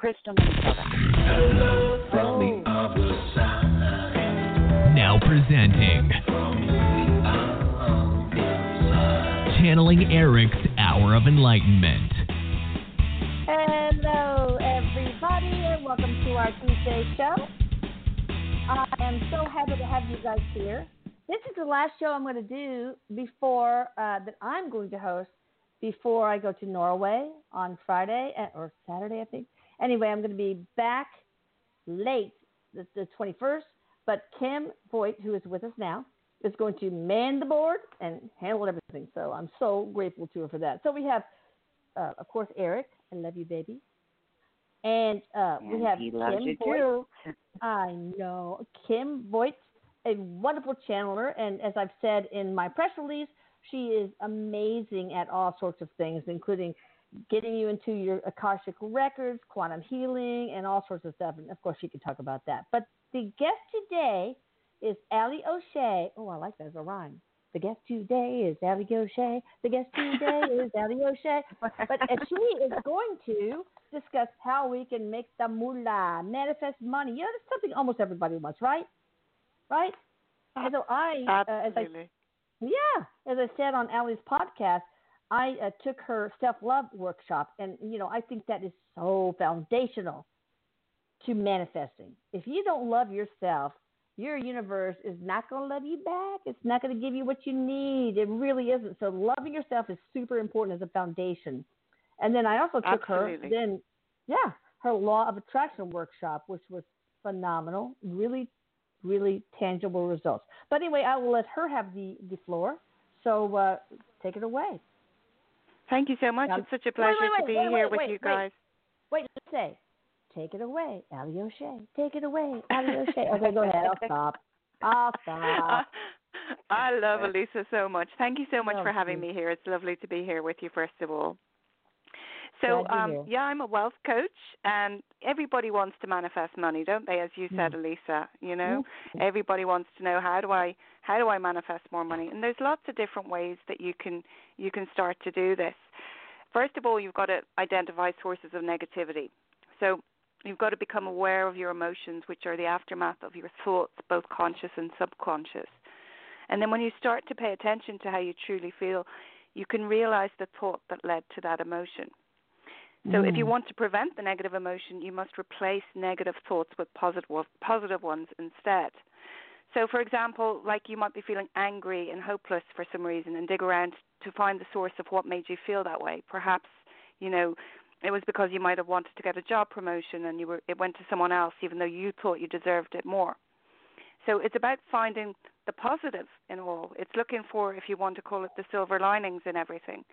Crystal Minnesota. Hello Now presenting Channeling Erik's Hour of Enlightenment. Hello, everybody, and welcome to our Tuesday show. I am so happy to have you guys here. This is the last show I'm going to do before uh, that I'm going to host before I go to Norway on Friday eh, or Saturday, I think. Anyway, I'm going to be back late the, the 21st, but Kim Voigt, who is with us now, is going to man the board and handle everything. So I'm so grateful to her for that. So we have, uh, of course, Erik. I love you, baby. And uh, and we have Kim Voigt. I know. Kim Voigt, a wonderful channeler. And as I've said in my press release, she is amazing at all sorts of things, including getting you into your Akashic records, quantum healing, and all sorts of stuff. And of course, you can talk about that. But the guest today is Allie O'Shea. Oh, I like that as a rhyme. The guest today is Allie O'Shea. The guest today is Allie O'Shea. But uh, she is going to discuss how we can make the moolah, manifest money. You know, that's something almost everybody wants, right? Right? And so I, uh, as I yeah, as I said on Allie's podcast, I uh, took her self love workshop, and you know I think that is so foundational to manifesting. If you don't love yourself, your universe is not going to love you back. It's not going to give you what you need. It really isn't. So loving yourself is super important as a foundation. And then I also took Absolutely. her then, yeah, her law of attraction workshop, which was phenomenal. Really really tangible results. But anyway, I will let her have the, the floor. So uh, take it away. Thank you so much. Now- it's such a wait, pleasure wait, to be wait, here wait, with wait, you guys. Wait, let's say, take it away, Allie O'Shea. Take it away, Allie O'Shea. Okay, go ahead. I'll stop. I'll stop. I love Elisa so much. Thank you so much Oh, for having me here. It's lovely to be here with you, first of all. So, um, yeah, I'm a wealth coach, and everybody wants to manifest money, don't they? As you said, Elisa, you know, Mhm. everybody wants to know how do I how do I manifest more money? And there's lots of different ways that you can you can start to do this. First of all, you've got to identify sources of negativity. So you've got to become aware of your emotions, which are the aftermath of your thoughts, both conscious and subconscious. And then when you start to pay attention to how you truly feel, you can realize the thought that led to that emotion. So if you Mm. want to prevent the negative emotion, you must replace negative thoughts with positive positive ones instead. So for example, like you might be feeling angry and hopeless for some reason and dig around to find the source of what made you feel that way. Perhaps, you know, it was because you might have wanted to get a job promotion and you were it went to someone else even though you thought you deserved it more. So it's about finding the positive in all. It's looking for, if you want to call it, the silver linings in everything,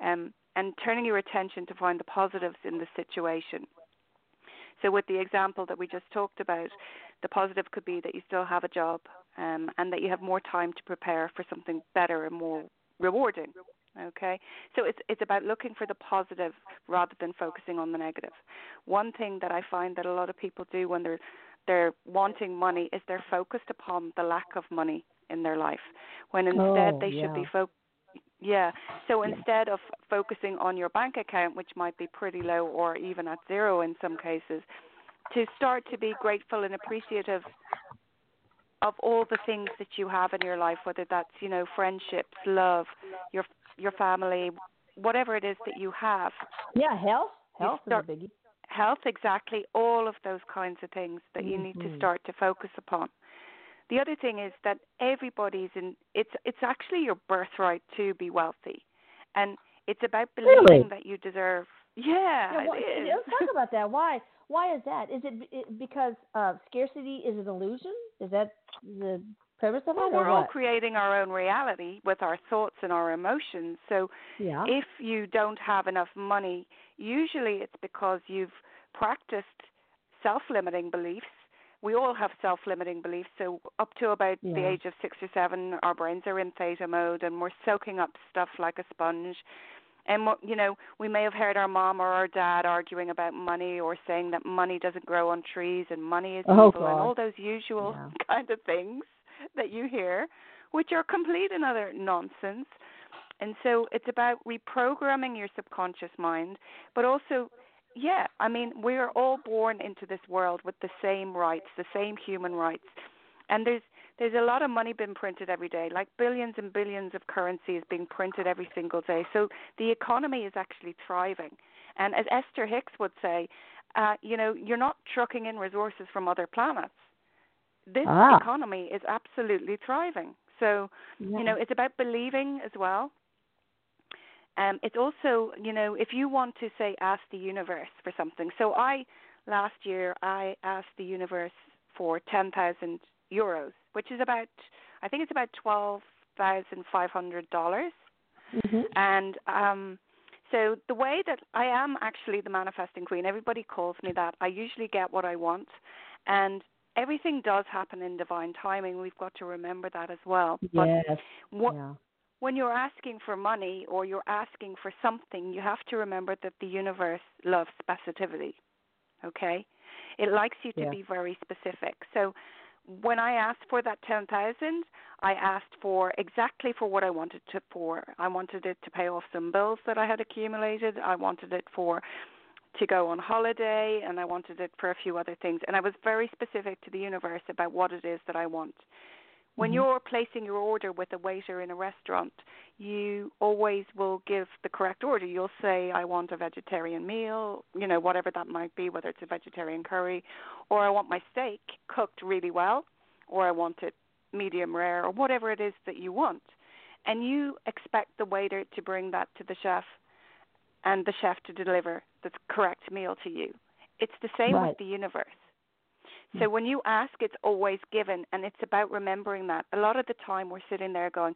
um, and turning your attention to find the positives in the situation. So, with the example that we just talked about, the positive could be that you still have a job um, and that you have more time to prepare for something better and more rewarding. Okay, so it's it's about looking for the positive rather than focusing on the negative. One thing that I find that a lot of people do when they're they're wanting money is they're focused upon the lack of money in their life, when instead Oh, they should be focused. Yeah. So instead of focusing on your bank account, which might be pretty low or even at zero in some cases, to start to be grateful and appreciative of all the things that you have in your life, whether that's you know friendships, love, your your family, whatever it is that you have, Yeah, health. Health start- is a biggie. health exactly, all of those kinds of things that you need to Mhm. start to focus upon. The other thing is that everybody's in it's it's actually your birthright to be wealthy. And it's about believing Really? that you deserve Yeah, Yeah, why- it is. let's talk about that. Why? Why is that? Is it, it because uh, scarcity is an illusion? Is that the premise of Well, it, we're all what? creating our own reality with our thoughts and our emotions. So yeah. if you don't have enough money, usually it's because you've practiced self limiting beliefs. We all have self limiting beliefs. So, up to about the age of six or seven, our brains are in theta mode and we're soaking up stuff like a sponge. And, you know, we may have heard our mom or our dad arguing about money or saying that money doesn't grow on trees and money is Oh, evil and all those usual Yeah. kind of things that you hear, which are complete and utter nonsense. And so it's about reprogramming your subconscious mind, but also yeah, I mean, we're all born into this world with the same rights, the same human rights. And there's there's a lot of money being printed every day, like billions and billions of currency is being printed every single day. So the economy is actually thriving. And as Esther Hicks would say, uh, you know, you're not trucking in resources from other planets. This Ah. economy is absolutely thriving. So, Yeah. you know, it's about believing as well. Um, it's also, you know, if you want to say ask the universe for something. So I last year I asked the universe for ten thousand euros, which is about I think it's about twelve thousand five hundred dollars. Mhm. And um so the way that I am actually the manifesting queen, everybody calls me that. I usually get what I want and everything does happen in divine timing. We've got to remember that as well. But Yes. what yeah. When you're asking for money or you're asking for something, you have to remember that the universe loves specificity. Okay? It likes you to Yeah. be very specific. So when I asked for that 10,000, I asked for exactly for what I wanted to for. I wanted it to pay off some bills that I had accumulated. I wanted it for to go on holiday and I wanted it for a few other things. And I was very specific to the universe about what it is that I want. When Mhm. you're placing your order with a waiter in a restaurant, you always will give the correct order. You'll say, I want a vegetarian meal, you know, whatever that might be, whether it's a vegetarian curry, or I want my steak cooked really well, or I want it medium rare, or whatever it is that you want. And you expect the waiter to bring that to the chef and the chef to deliver the correct meal to you. It's the same Right. with the universe. So when you ask, it's always given, and it's about remembering that. A lot of the time, we're sitting there going,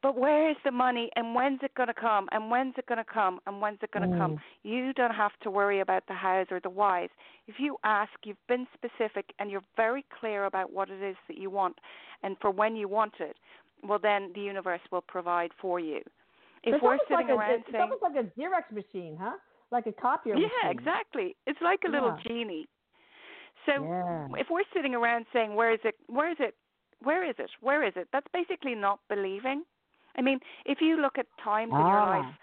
"But where is the money? And when's it going to come? And when's it going to come? And when's it going to come?" Mm. You don't have to worry about the hows or the whys. If you ask, you've been specific, and you're very clear about what it is that you want, and for when you want it. Well, then the universe will provide for you. If it's we're sitting like a, it's saying, almost like a Xerox machine, huh? Like a copier yeah, machine. Yeah, exactly. It's like a little Yeah. genie. So Yeah. if we're sitting around saying, "Where is it? Where is it? Where is it? Where is it?" That's basically not believing. I mean, if you look at times in your Ah. life,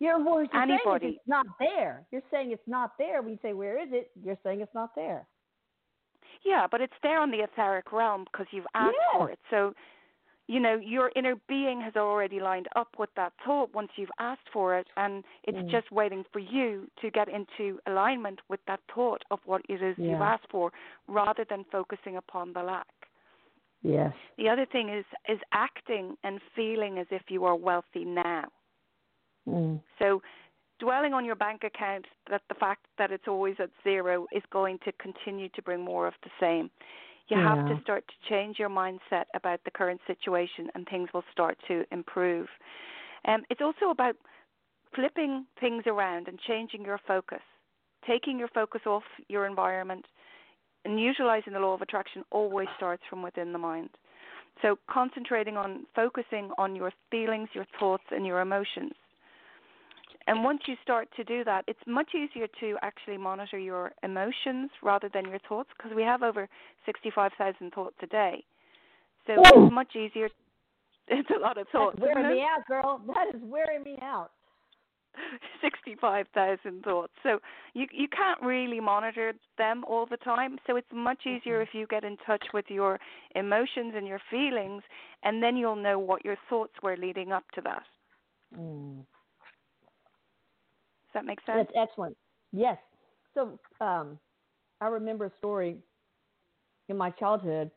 You're, well, you're saying it's not there. You're saying it's not there. When you say where is it, you're saying it's not there. yeah, but it's there on the etheric realm because you've asked for it. So, you know, your inner being has already lined up with that thought once you've asked for it, and it's Mm. just waiting for you to get into alignment with that thought of what it is you've asked for, rather than focusing upon the lack. Yes. The other thing is is acting and feeling as if you are wealthy now. Mm. So dwelling on your bank account that the fact that it's always at zero is going to continue to bring more of the same. You have to start to change your mindset about the current situation and things will start to improve. Um, it's also about flipping things around and changing your focus. Taking your focus off your environment and utilizing the law of attraction always starts from within the mind. So concentrating on focusing on your feelings, your thoughts, and your emotions. And once you start to do that, it's much easier to actually monitor your emotions rather than your thoughts because we have over 65,000 thoughts a day. So Ooh. it's much easier. It's a lot of thoughts. That's wearing me out, girl. That is wearing me out. 65,000 thoughts. So you you can't really monitor them all the time. So it's much easier if you get in touch with your emotions and your feelings and then you'll know what your thoughts were leading up to that. Mm. Does that make sense? That's excellent. Yes. So um, I remember a story in my childhood.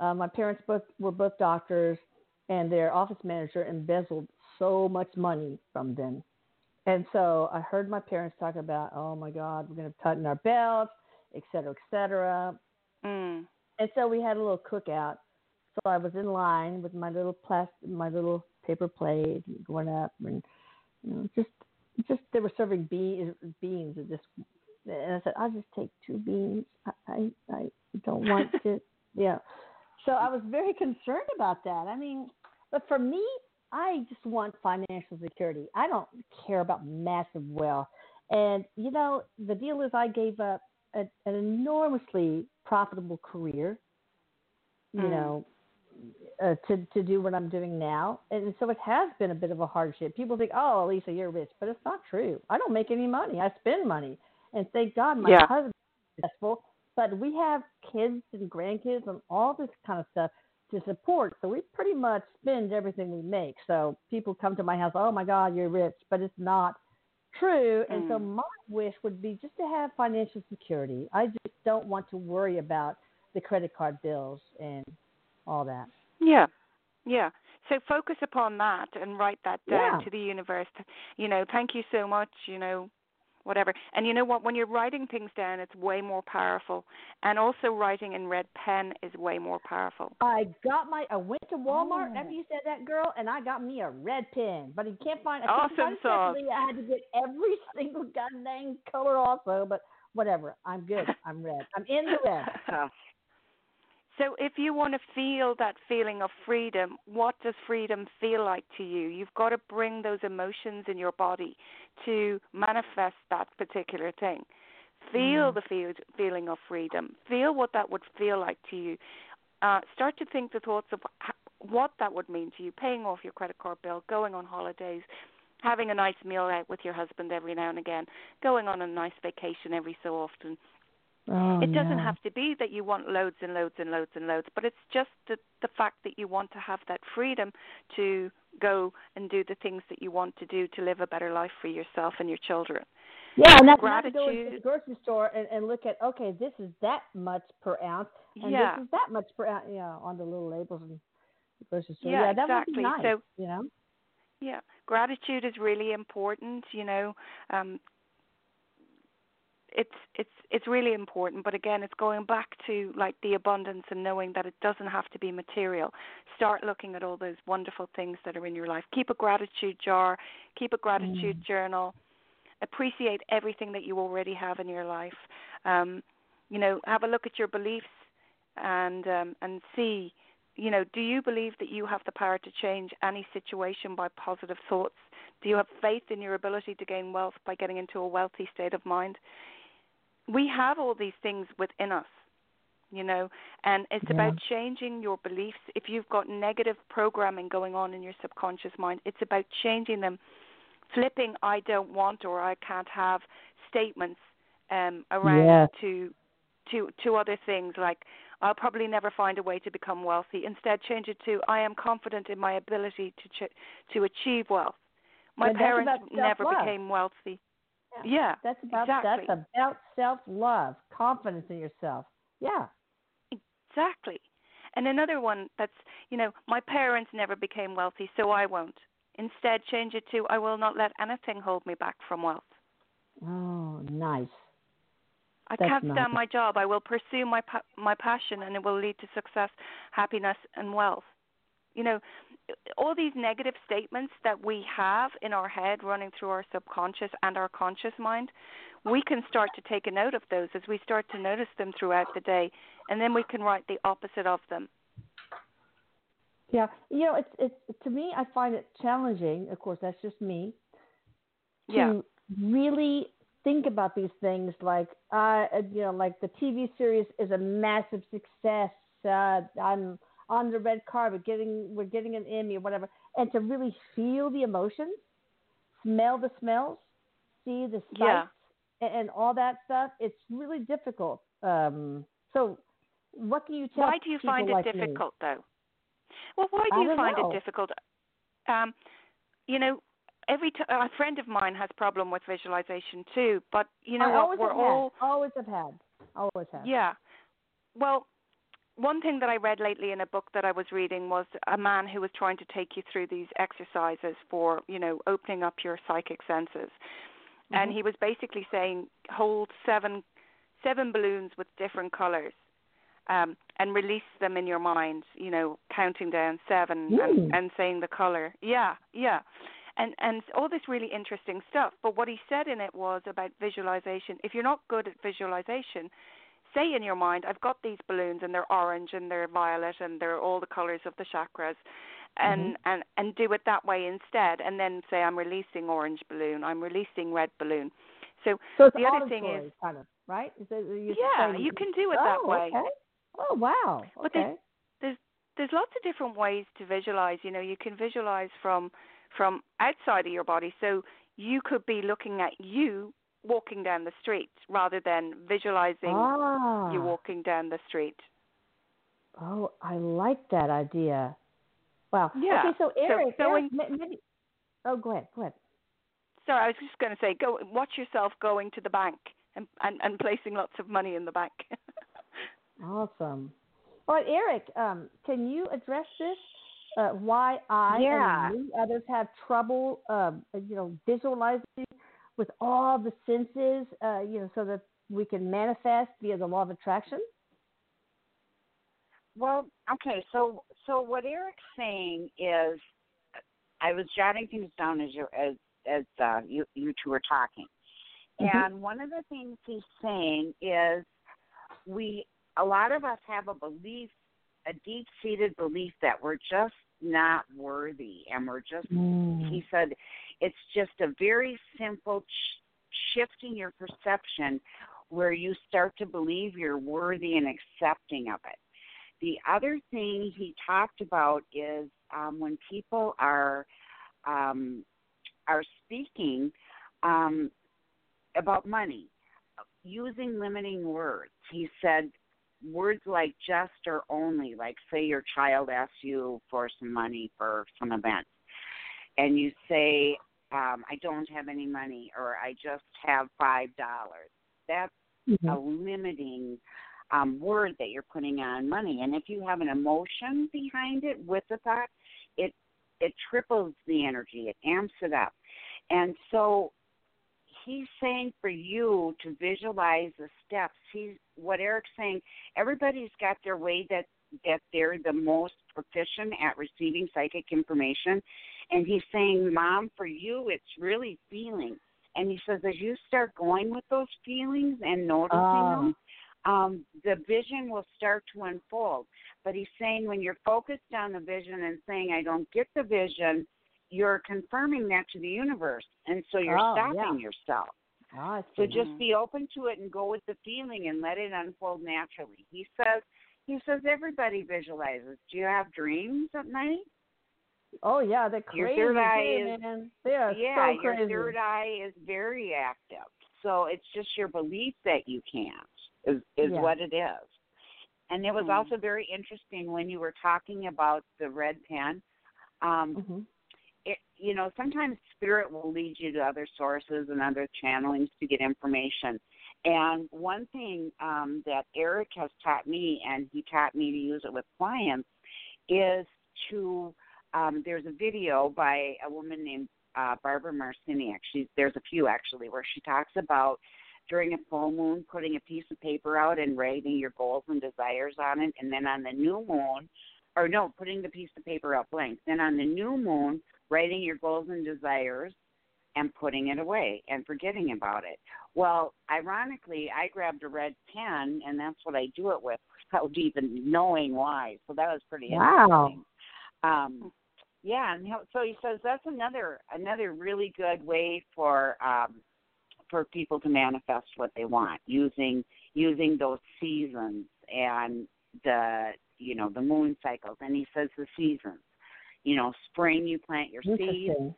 Uh, my parents both were both doctors, and their office manager embezzled so much money from them. And so I heard my parents talk about, oh my God, we're going to tighten our belts, et cetera, et cetera. Mm. And so we had a little cookout. So I was in line with my little plastic, my little paper plate, going up, and you know, just, just they were serving beans, beans, and just, and I said, I'll just take two beans. I, I, I don't want to, yeah. So I was very concerned about that. I mean, but for me, I just want financial security. I don't care about massive wealth. And you know, the deal is, I gave up a, an enormously profitable career. You Mm. know, uh, to to do what I'm doing now, and so it has been a bit of a hardship. People think, "Oh, Lisa, you're rich," but it's not true. I don't make any money. I spend money, And thank God my Yeah. husband is successful. But we have kids and grandkids and all this kind of stuff to support. So we pretty much spend everything we make. So people come to my house, oh my God, you're rich, but it's not true. And so Mm. my wish would be just to have financial security. I just don't want to worry about the credit card bills and all that. Yeah. Yeah. So focus upon that and write that down Yeah. to the universe. You know, thank you so much, you know, whatever. And you know what? When you're writing things down, it's way more powerful. And also writing in red pen is way more powerful. I got my. I went to Walmart Oh. after you said that, girl, and I got me a red pen. But you can't find. I Awesome sauce. I had to get every single goddamn color also. But whatever, I'm good. I'm red. I'm in the red. So if you want to feel that feeling of freedom, what does freedom feel like to you? You've got to bring those emotions in your body to manifest that particular thing. Feel Mm. the feel, feeling of freedom. Feel what that would feel like to you. Uh, start to think the thoughts of h- what that would mean to you. Paying off your credit card bill, going on holidays, having a nice meal out with your husband every now and again, going on a nice vacation every so often Oh, it doesn't no. have to be that you want loads and loads and loads and loads, but it's just the, the fact that you want to have that freedom to go and do the things that you want to do to live a better life for yourself and your children. Yeah, and that's not to go into the grocery store and, and look at okay, this is that much per ounce, and yeah, this is that much per ounce. Yeah, on the little labels in the grocery store. Yeah, that exactly. would be nice. So- you know. yeah. Gratitude is really important. You know, um, it's it's it's really important. But again, it's going back to like the abundance and knowing that it doesn't have to be material. Start looking at all those wonderful things that are in your life. Keep a gratitude jar. Keep a gratitude journal. Appreciate everything that you already have in your life. Um, you know, have a look at your beliefs and um, and see. You know, do you believe that you have the power to change any situation by positive thoughts? Do you have faith in your ability to gain wealth by getting into a wealthy state of mind? We have all these things within us, you know, and it's Yeah. about changing your beliefs. If you've got negative programming going on in your subconscious mind, it's about changing them, flipping I don't want or I can't have statements um, around Yes. to to to other things like I'll probably never find a way to become wealthy. Instead, change it to I am confident in my ability to ch- to achieve wealth. My And parents never became wealthy. Yeah. That's about exactly. that's about self love, confidence in yourself. Yeah. Exactly. And another one that's, you know, my parents never became wealthy, so I won't. Instead, change it to I will not let anything hold me back from wealth. Oh, nice. I That's can't nice. stand my job. I will pursue my pa- my passion, and it will lead to success, happiness, and wealth. You know, all these negative statements that we have in our head, running through our subconscious and our conscious mind, we can start to take a note of those as we start to notice them throughout the day, and then we can write the opposite of them. Yeah. You know, it's it's to me I find it challenging, of course that's just me, Yeah. to Yeah. really think about these things like uh you know, like the TV series is a massive success. Uh I'm on the red carpet getting we're getting an Emmy or whatever. And to really feel the emotions, smell the smells, see the sights Yeah. and, and all that stuff, it's really difficult. Um so what can you tell Why do you find it like me? difficult, though? Well, why do you find know. it difficult? Um, you know, every t- a friend of mine has problem with visualization too. But you know I always We're have all had. Always have had. Always have. yeah. Well, one thing that I read lately in a book that I was reading was a man who was trying to take you through these exercises for, you know, opening up your psychic senses. And Mhm. he was basically saying hold seven seven balloons with different colors. Um, and release them in your mind, you know, counting down seven Mm. and, and saying the color. Yeah, yeah. And and all this really interesting stuff. But what he said in it was about visualization. If you're not good at visualization, say in your mind, I've got these balloons and they're orange and they're violet and they're all the colors of the chakras, and Mm-hmm. and and do it that way instead. And then say I'm releasing orange balloon, I'm releasing red balloon. So So the other thing is- kind of right. Is you yeah, saying- you can do it oh, that way. Okay. Oh wow. But Okay. there's there's lots of different ways to visualize. You know, you can visualize from from outside of your body. So you could be looking at you walking down the street rather than visualizing ah. you walking down the street. Oh, I like that idea. Wow. Yeah. Okay, so Erik, so Erik maybe, oh, go ahead. Go ahead. Sorry, I was just going to say, go watch yourself going to the bank and and, and placing lots of money in the bank. awesome. All right, Erik, um, can you address this? Uh, why I yeah. and many others have trouble, um, you know, visualizing with all the senses, uh, you know, so that we can manifest via the law of attraction? Well, okay, so so what Erik's saying is, I was jotting things down as you as as uh, you you two were talking, Mm-hmm. and one of the things he's saying is, we a lot of us have a belief, a deep seated belief that we're just not worthy, and we're just. Mm. He said, it's just a very simple ch- shifting your perception, where you start to believe you're worthy and accepting of it. The other thing he talked about is um, when people are um, are speaking um, about money, using limiting words. He said words like just or only, like say your child asks you for some money for some event, and you say, um, "I don't have any money," or "I just have five dollars." That's Mhm. a limiting um, word that you're putting on money. And if you have an emotion behind it with the thought, it it triples the energy, it amps it up. And so he's saying for you to visualize the steps. He's what Erik's saying. Everybody's got their way that that they're the most proficient at receiving psychic information. And he's saying, Mom, for you, it's really feelings. And he says, as you start going with those feelings and noticing Ah. them, um, the vision will start to unfold. But he's saying when you're focused on the vision and saying, I don't get the vision, you're confirming that to the universe. And so you're Oh, stopping yeah. yourself. Ah, So just be open to it and go with the feeling and let it unfold naturally. He says he says everybody visualizes. Do you have dreams at night? Oh yeah, they're Your third eye is-. They are yeah, so your crazy. third eye is very active. So it's just your belief that you can't is is Yeah. what it is. And it was Mhm. also very interesting when you were talking about the red pen. Um, hmm it, you know, sometimes spirit will lead you to other sources and other channelings to get information. And one thing um, that Erik has taught me, and he taught me to use it with clients, is to um, there's a video by a woman named uh, Barbara Marciniak. She's there's a few actually where she talks about during a full moon putting a piece of paper out and writing your goals and desires on it, and then on the new moon, or no, putting the piece of paper out blank. Then on the new moon, writing your goals and desires and putting it away and forgetting about it. Well, ironically, I grabbed a red pen and that's what I do it with without even knowing why. So that was pretty Wow. interesting. Um, yeah, and so he says that's another another really good way for um, for people to manifest what they want using using those seasons and the you know the moon cycles. And he says the seasons. You know, spring you plant your seeds,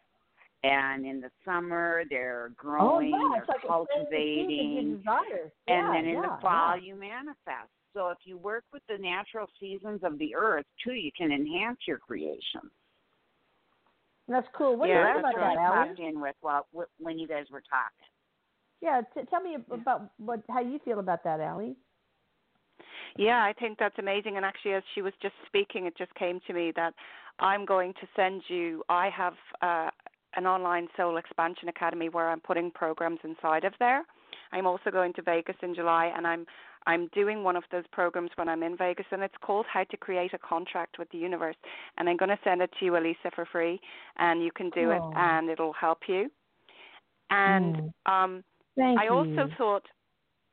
and in the summer they're Oh growing, yeah, they're like cultivating, desires. and yeah, then in yeah, the fall yeah. you manifest. So if you work with the natural seasons of the earth too, you can enhance your creation. That's cool. What Yeah, that's about what that, I Allie? popped in with while when you guys were talking. Yeah, t- tell me about what how you feel about that, Allie. Yeah, I think that's amazing. And actually, as she was just speaking, it just came to me that I'm going to send you. I have uh, an online Soul Expansion Academy where I'm putting programs inside of there. I'm also going to Vegas in July, and I'm I'm doing one of those programs when I'm in Vegas, and it's called How to Create a Contract with the Universe. And I'm going to send it to you, Elisa, for free, and you can do Cool. it, and it'll help you. And um, Thank I you. also thought,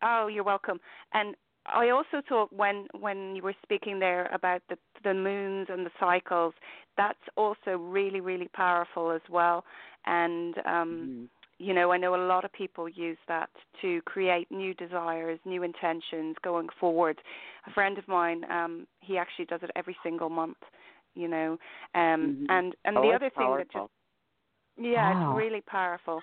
oh, you're welcome. And I also thought when when you were speaking there about the the moons and the cycles, that's also really really powerful as well. And um, Mhm. You know, I know a lot of people use that to create new desires, new intentions going forward. A friend of mine, um, he actually does it every single month. You know, um, Mhm. and and Oh, the other thing that just yeah, Wow. it's really powerful.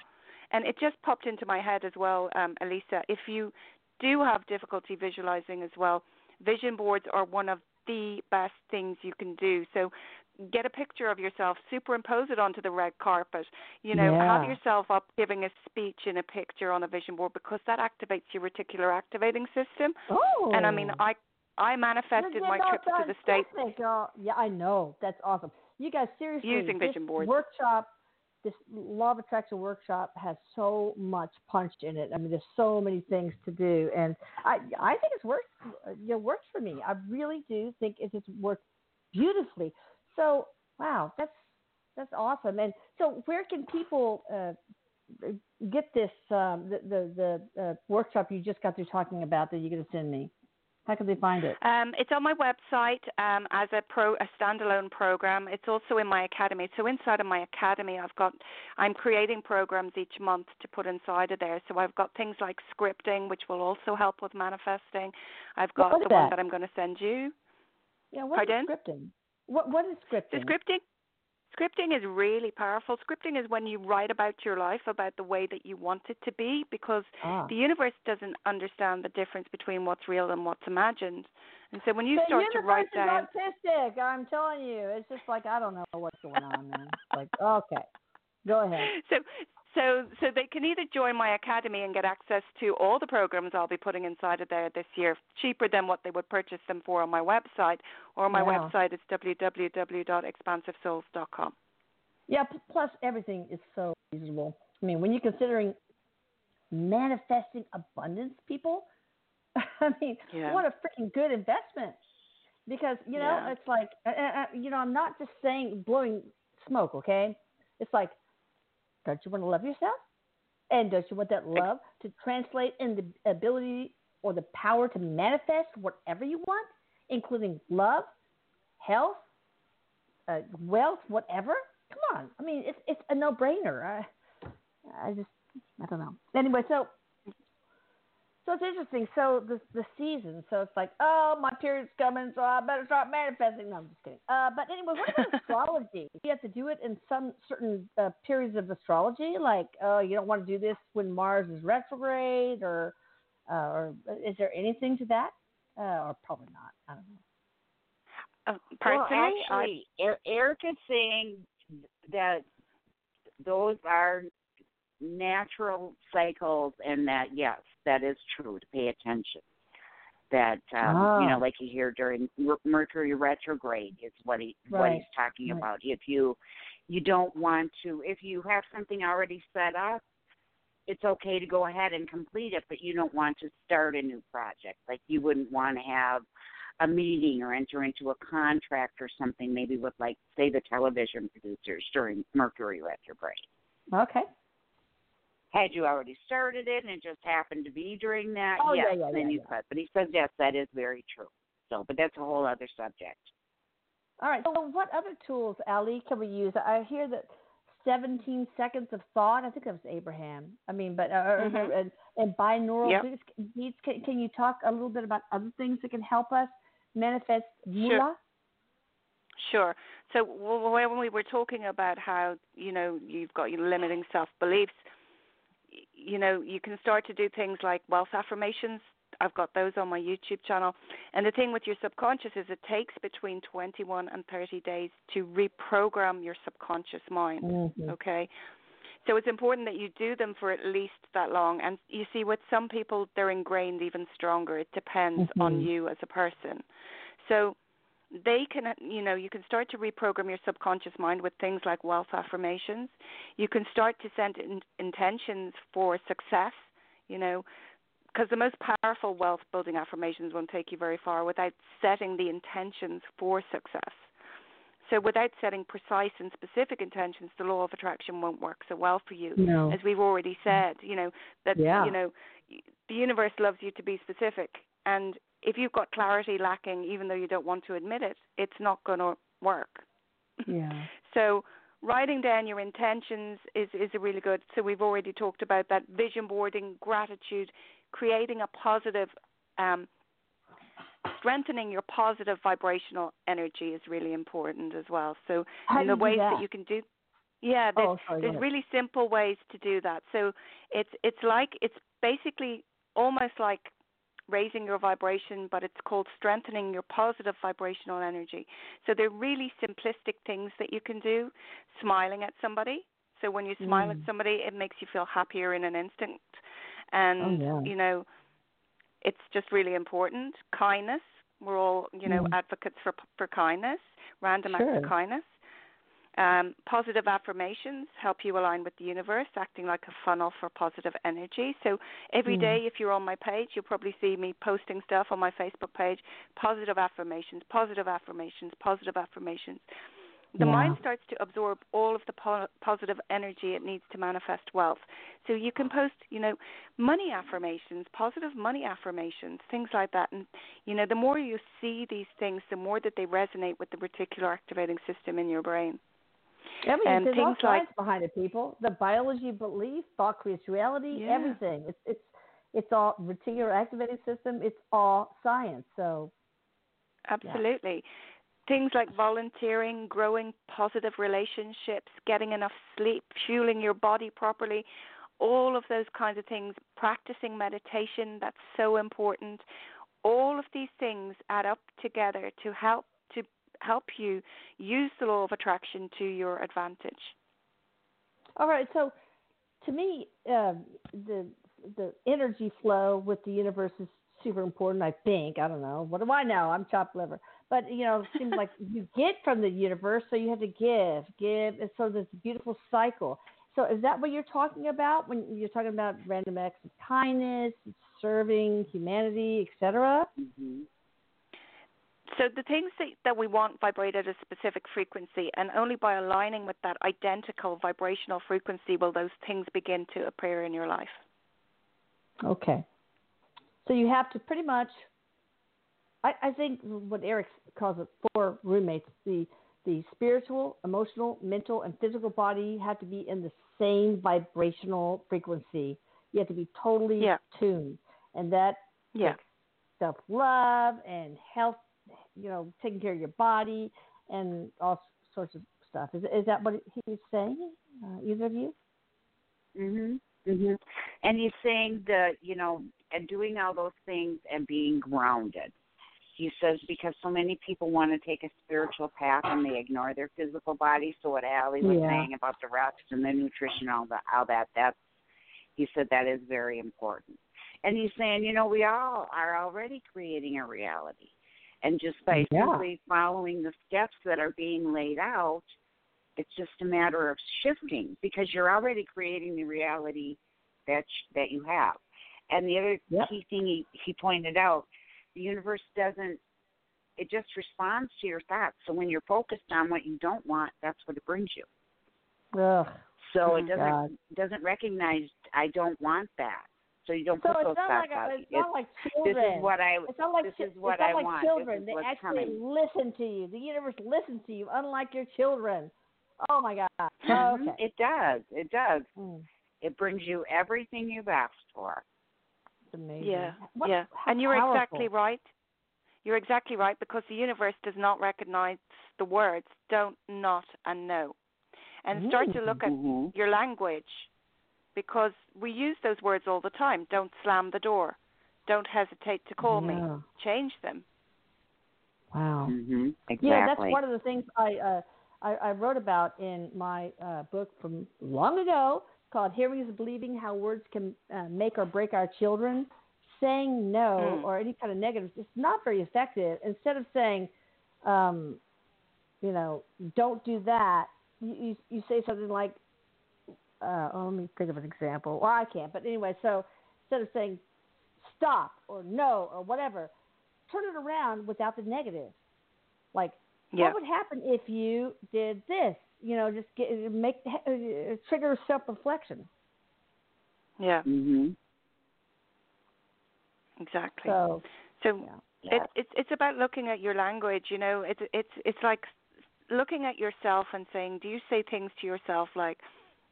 And it just popped into my head as well, um, Elisa. If you do have difficulty visualizing as well, vision boards are one of the best things you can do. So get a picture of yourself, superimpose it onto the red carpet. You know, Yeah. have yourself up giving a speech in a picture on a vision board because that activates your reticular activating system. Oh. And I mean, oh. I I manifested my trips to the states girl. Oh, yeah, I know. That's awesome. You guys, seriously, Using this vision boards. workshop, this law of attraction workshop has so much punch in it. I mean, there's so many things to do, and I I think it's worked. It works for me. I really do think it just worked beautifully. So wow, that's that's awesome. And so, where can people uh, get this um, the the, the uh, workshop you just got through talking about that you're going to send me? How can they find it? Um, it's on my website um, as a pro a standalone program. It's also in my academy. So inside of my academy, I've got I'm creating programs each month to put inside of there. So I've got things like scripting, which will also help with manifesting. I've got the one that? that I'm going to send you. Yeah, what is Pardon? scripting? What what is scripting? scripting scripting is really powerful. Scripting is when you write about your life about the way that you want it to be because Ah. the universe doesn't understand the difference between what's real and what's imagined. And so when you the start to write is down autistic. I'm telling you, it's just like I don't know what's going on, man. like okay, go ahead. so so so they can either join my academy and get access to all the programs I'll be putting inside of there this year, cheaper than what they would purchase them for on my website, or my Wow. website is www.expansivesouls.com. Yeah. p- Plus, everything is so reasonable. I mean, when you're considering manifesting abundance, people, I mean, Yeah. what a freaking good investment. Because you know, Yeah. it's like, uh, uh, uh, you know, I'm not just saying blowing smoke. Okay, it's like, don't you want to love yourself? And don't you want that love to translate in the ability or the power to manifest whatever you want, including love, health, uh, wealth, whatever? Come on. I mean, it's it's a no-brainer. I, I just, I don't know. Anyway, so so it's interesting. So the the season. So it's like, oh, my period's coming, so I better start manifesting. No, I'm just kidding. Uh, but anyway, what about astrology? Do you have to do it in some certain uh, periods of astrology? Like, uh, you don't want to do this when Mars is retrograde, or uh, or is there anything to that? Uh, or probably not. I don't know. Uh, Well, personally, I- actually, Erik is saying that those are natural cycles, and that yes, that is true. To pay attention. That um, you Ah. know, like you hear during Mercury retrograde is what he what he's talking right. about. If you you don't want to, if you have something already set up, it's okay to go ahead and complete it, but you don't want to start a new project. Like you wouldn't want to have a meeting or enter into a contract or something, maybe with like say the television producers during Mercury retrograde. Okay. Had you already started it and it just happened to be during that, Oh, yes, yeah, yeah, then yeah, you yeah. could. But he says yes, that is very true. So, but that's a whole other subject. All right. So, what other tools, Allie, can we use? I hear that 17 seconds of thought. I think that was Abraham. I mean, but uh, Mhm. and, and binaural Yep. beats. Can, can you talk a little bit about other things that can help us manifest moolah? Sure. sure. So when we were talking about how you know you've got your limiting self beliefs, you know you can start to do things like wealth affirmations. I've got those on my YouTube channel. And the thing with your subconscious is it takes between 21 and 30 days to reprogram your subconscious mind. Mhm. Okay. So it's important that you do them for at least that long. And you see, with some people, they're ingrained even stronger. It depends on Mhm. you as a person. So they can, you know, you can start to reprogram your subconscious mind with things like wealth affirmations. You can start to send in, intentions for success, you know, because the most powerful wealth building affirmations won't take you very far without setting the intentions for success. So without setting precise and specific intentions, the law of attraction won't work so well for you. No. As we've already said, you know, that Yeah. you know, the universe loves you to be specific and if you've got clarity lacking even though you don't want to admit it, it's not going to work. Yeah. So writing down your intentions is is a really good. So we've already talked about that vision boarding, gratitude, creating a positive, um, strengthening your positive vibrational energy is really important as well. So and the ways that? you can do, Yeah, there's, Oh, sorry, there's really simple ways to do that. So it's it's like it's basically almost like raising your vibration, but it's called strengthening your positive vibrational energy. So they're really simplistic things that you can do. Smiling at somebody. So when you smile at Mm. somebody, it makes you feel happier in an instant. And Oh, yeah. you know, it's just really important. Kindness. We're all you know Mm. advocates for for kindness. Random acts of kindness. Um, positive affirmations help you align with the universe, acting like a funnel for positive energy. So every Mm. day, if you're on my page, you'll probably see me posting stuff on my Facebook page positive affirmations, positive affirmations, positive affirmations. The Yeah. mind starts to absorb all of the po- positive energy it needs to manifest wealth. So you can post, you know, money affirmations, positive money affirmations, things like that. And, you know, the more you see these things, the more that they resonate with the reticular activating system in your brain. Mean, And there's all things like- science behind it, people. The biology belief, thought creates reality, Yeah. everything. It's it's it's all reticular activating system. It's all science. So Absolutely. Things like volunteering, growing positive relationships, getting enough sleep, fueling your body properly, all of those kinds of things, practicing meditation, that's so important. All of these things add up together to help help you use the law of attraction to your advantage. all right. So to me, um, the the energy flow with the universe is super important. I think. I don't know. What do I know? I'm chopped liver. But you know, it seems like you get from the universe, so you have to give, give, and so this beautiful cycle. So is that what you're talking about when you're talking about random acts of kindness, serving humanity, etc.? hmm So the things that, that we want vibrate at a specific frequency, and only by aligning with that identical vibrational frequency will those things begin to appear in your life. Okay. So you have to pretty much. I, I think what Erik calls it four roommates: the the spiritual, emotional, mental, and physical body have to be in the same vibrational frequency. You have to be totally Yeah. tuned, and that Yeah. self love and health. You know, taking care of your body and all sorts of stuff. Is is that what he's saying? Uh, either of you? Mhm. Mhm. And he's saying that you know, and doing all those things and being grounded. He says because so many people want to take a spiritual path and they ignore their physical body. So what Allie was Yeah. saying about the rest and the nutrition, all that, all that, that's he said that is very important. And he's saying, you know, we all are already creating a reality, and just by Yeah. simply following the steps that are being laid out, it's just a matter of shifting because you're already creating the reality that sh- that you have. And the other Yep. key thing he, he pointed out, the universe doesn't it just responds to your thoughts. So when you're focused on what you don't want, that's what it brings you. Ugh. So it Mhm. doesn't God. doesn't recognize I don't want that. So you don't So put it's those not thoughts like out. it's It's- not like this children. is what I It's not like this is what it's not I like want. This children. is they actually coming. listen to you. The universe listens to you, unlike your children. Oh my God. Oh, okay. It does. It does. Mm, It brings you everything you've asked for. it's amazing. Yeah, What- yeah, how and you're powerful. exactly right. You're exactly right because the universe does not recognize the words don't, not, and no. And start to look at Mhm. your language because we use those words all the time. Don't slam the door. Don't hesitate to call me. Change them. Wow. Mhm. Exactly. Yeah, that's one of the things I uh, I, I wrote about in my uh, book from long ago called "Hearing is Believing: How Words Can uh, Make or Break Our Children." Saying no Mm. or any kind of negative is not very effective. Instead of saying, um, you know, don't do that, you you, you say something like, uh, oh, let me think of an example. Well, I can't, but anyway, so instead of saying stop or no or whatever, turn it around without the negative. Like, Yeah. what would happen if you did this? You know, just get make uh, trigger self reflection. Yeah. Mm-hmm. Exactly. So So yeah. it's it's it's about looking at your language. You know, it's it's it's like looking at yourself and saying, do you say things to yourself like,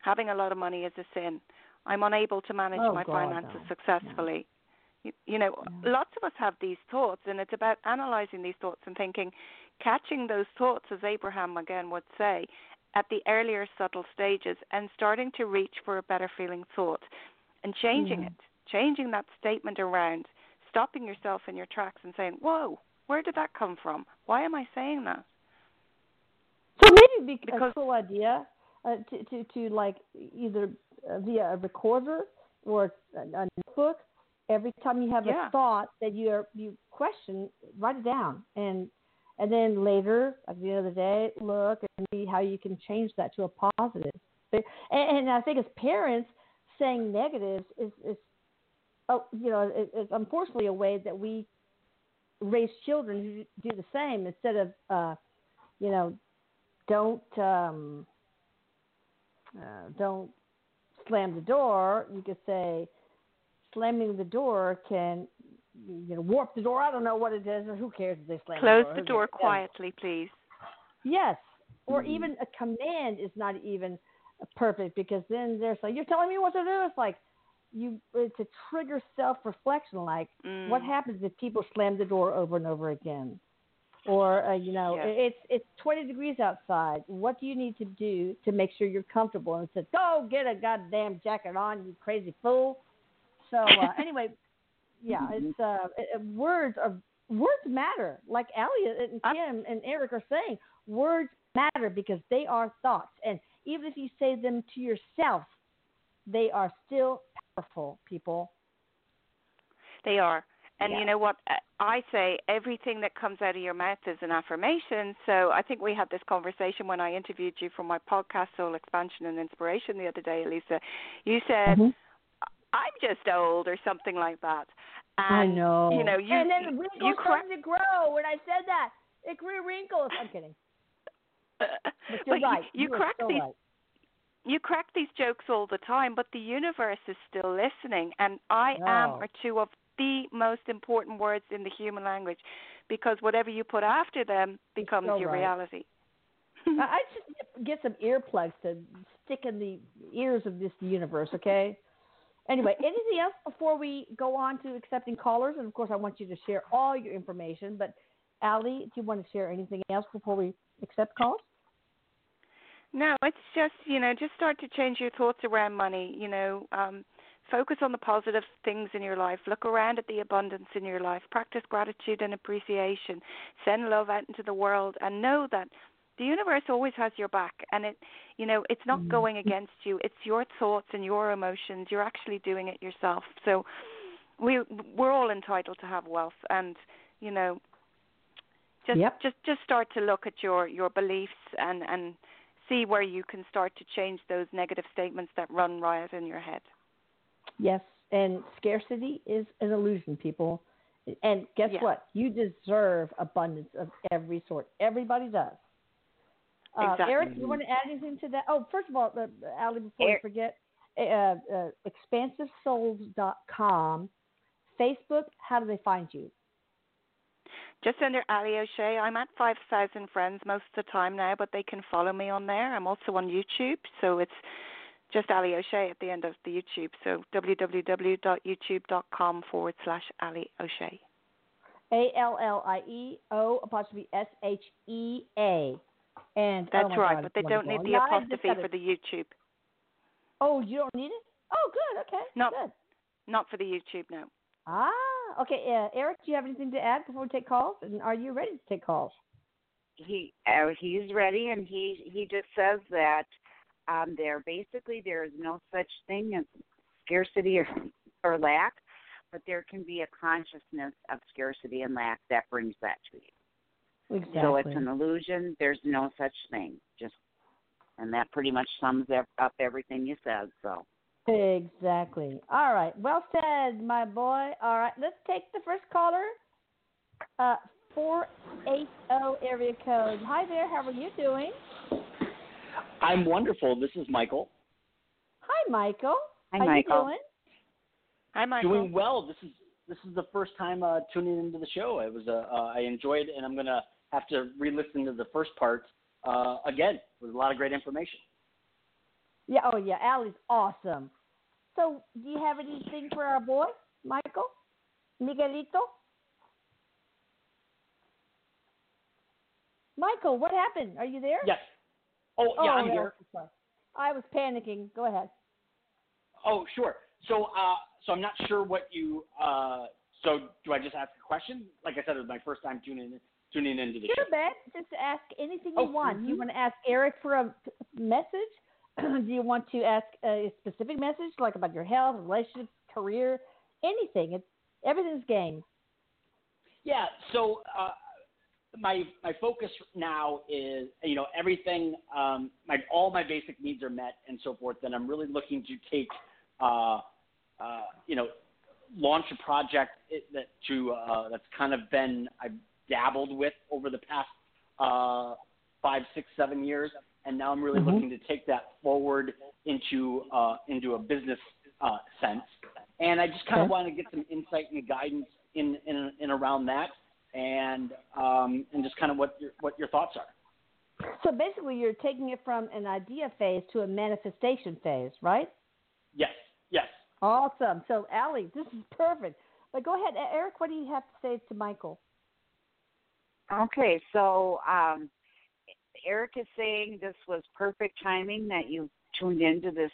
having a lot of money is a sin. I'm unable to manage Oh, my God, finances no. successfully. You, you know, Yeah. lots of us have these thoughts, and it's about analyzing these thoughts and thinking, catching those thoughts, as Abraham again would say, at the earlier subtle stages and starting to reach for a better feeling thought and changing Mhm. it, changing that statement around, stopping yourself in your tracks and saying, Whoa, where did that come from? Why am I saying that? So maybe be a Because- cool idea uh, to, to to like either uh, via a recorder or a, a notebook. Every time you have Yeah. a thought that you are, you question, write it down, and and then later at the end of the day, look and see how you can change that to a positive. And, and I think as parents, saying negatives is is oh you know it, it's unfortunately a way that we raise children who do the same instead of uh, you know don't um, uh, don't slam the door. You could say slamming the door can you know warp the door. I don't know what it is, or who cares if they slam Close the door? the door cares? quietly, please. Yes, or Mhm. even a command is not even perfect because then there's like you're telling me what to do. It's like you it's a trigger self reflection. Like Mm. what happens if people slam the door over and over again? Or uh, you know, Yes. it's it's 20 degrees outside. What do you need to do to make sure you're comfortable? And said, go get a goddamn jacket on, you crazy fool. So uh, anyway, yeah, Mm-hmm. it's uh, it, words are words matter. Like Allie and Kim and Erik are saying, words matter because they are thoughts, and even if you say them to yourself, they are still powerful. People. They are. And Yeah. you know what? I say everything that comes out of your mouth is an affirmation. So I think we had this conversation when I interviewed you for my podcast, Soul Expansion and Inspiration, the other day, Elisa. You said, Mhm. I'm just old or something like that. I know. You know, you, and then the wrinkles you cra- to grow when I said that. It grew wrinkles. I'm kidding. But you're but you- right. You, crack so these right. you crack these jokes all the time, but the universe is still listening. And I am are two of the most important words in the human language because whatever you put after them becomes so your right. reality. I just get some earplugs to stick in the ears of this universe, okay? Anyway, anything else before we go on to accepting callers? And of course, I want you to share all your information. But Allie, do you want to share anything else before we accept calls? No, it's just you know, just start to change your thoughts around money. You know, um, focus on the positive things in your life. Look around at the abundance in your life. Practice gratitude and appreciation. Send love out into the world, and know that the universe always has your back. And it, you know, it's not Mhm. going against you. It's your thoughts and your emotions. You're actually doing it yourself. So, we we're all entitled to have wealth, and you know, just Yep. just just start to look at your your beliefs and and see where you can start to change those negative statements that run riot in your head. Yes, and scarcity is an illusion, people. And guess Yeah. what? You deserve abundance of every sort. Everybody does. Uh, Exactly. Erik, you want to add anything to that? Oh, first of all, uh, Allie, before Eric- forget, uh, uh, expansivesouls.com, Facebook, how do they find you? Just under Allie O'Shea, I'm at 5,000 friends most of the time now, but they can follow me on there. I'm also on YouTube, so it's just Allie O'Shea at the end of the YouTube. So www.youtube.com forward slash Allie O'Shea. A L L I E O apostrophe S H E A. And That's oh right, God, but it's they don't need the Now I just apostrophe got for the YouTube. Oh, you don't need it? Oh, good. Okay. No. Good. Not for the YouTube, no. Ah, okay. Uh, Erik, do you have anything to add before we take calls? And are you ready to take calls? he uh, he's ready and he he just says that um there basically there is no such thing as scarcity or or lack but there can be a consciousness of scarcity and lack that brings that to you Exactly. so it's an illusion there's no such thing just and that pretty much sums up up everything you said so Exactly. All right. Well said, my boy. All right. Let's take the first caller. Uh, 480 area code. Hi there. How are you doing? I'm wonderful. This is Michael. Hi, Michael. hi How michael you doing? Hi, Michael. Doing well. This is this is the first time uh, tuning into the show. It was uh, uh, I enjoyed, and I'm gonna have to re-listen to the first part uh, again. It was a lot of great information. Yeah. Oh, yeah. Allie's awesome. So, do you have anything for our boy, Michael? Miguelito? Michael, what happened? Are you there? Yes. Oh, yeah, I'm yeah, here. I was panicking. Go ahead. Oh, sure. So, uh, so I'm not sure what you. Uh, so, do I just ask a question? Like I said, it was my first time tuning in, tuning into the show. Sure, show. Bet. Just ask anything Oh, you want. Do you want to ask Erik for a message? Do you want to ask a specific message, like about your health, relationships, career, anything? It's everything's game. Yeah. So, uh, my my focus now is you know everything. Um, my all my basic needs are met and so forth. And I'm really looking to take, uh, uh, you know, launch a project that to uh, that's kind of been I've dabbled with over the past uh, five, six, seven years, and now I'm really Mhm. looking to take that forward into uh, into a business uh, sense. And I just kind of Okay. want to get some insight and guidance in in, in around that, and um, and just kind of what your what your thoughts are. So basically, you're taking it from an idea phase to a manifestation phase, right? Yes, yes. Awesome. So, Allie, this is perfect. But go ahead, Erik. What do you have to say to Michael? Okay, so um, Erik is saying this was perfect timing that you tuned into this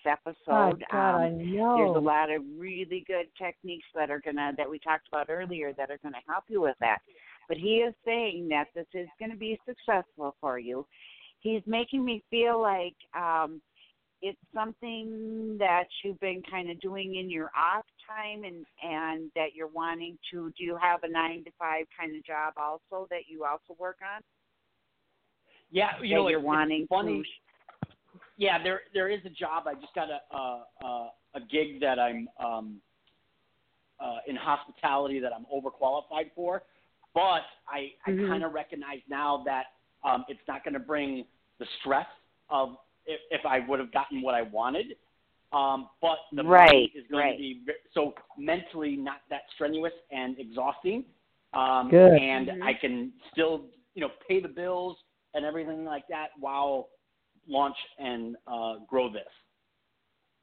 Oh episode. God, um, I know. there's a lot of really good techniques that are gonna that we talked about earlier that are gonna help you with that. But he is saying that this is gonna be successful for you. He's making me feel like um it's something that you've been kind of doing in your off time and and that you're wanting to do you have a nine to five kind of job also that you also work on Yeah, you that know, you're it's, wanting it's funny. to Yeah, there there is a job. I just got a a, a, gig that I'm um, uh, in hospitality that I'm overqualified for, but I I Mhm. kind of recognize now that um, it's not going to bring the stress of if, if I would have gotten what I wanted. Um, but the money Right, is going right. to be so mentally not that strenuous and exhausting. Um, Good. And Mhm. I can still you know pay the bills and everything like that while launch and uh, grow this.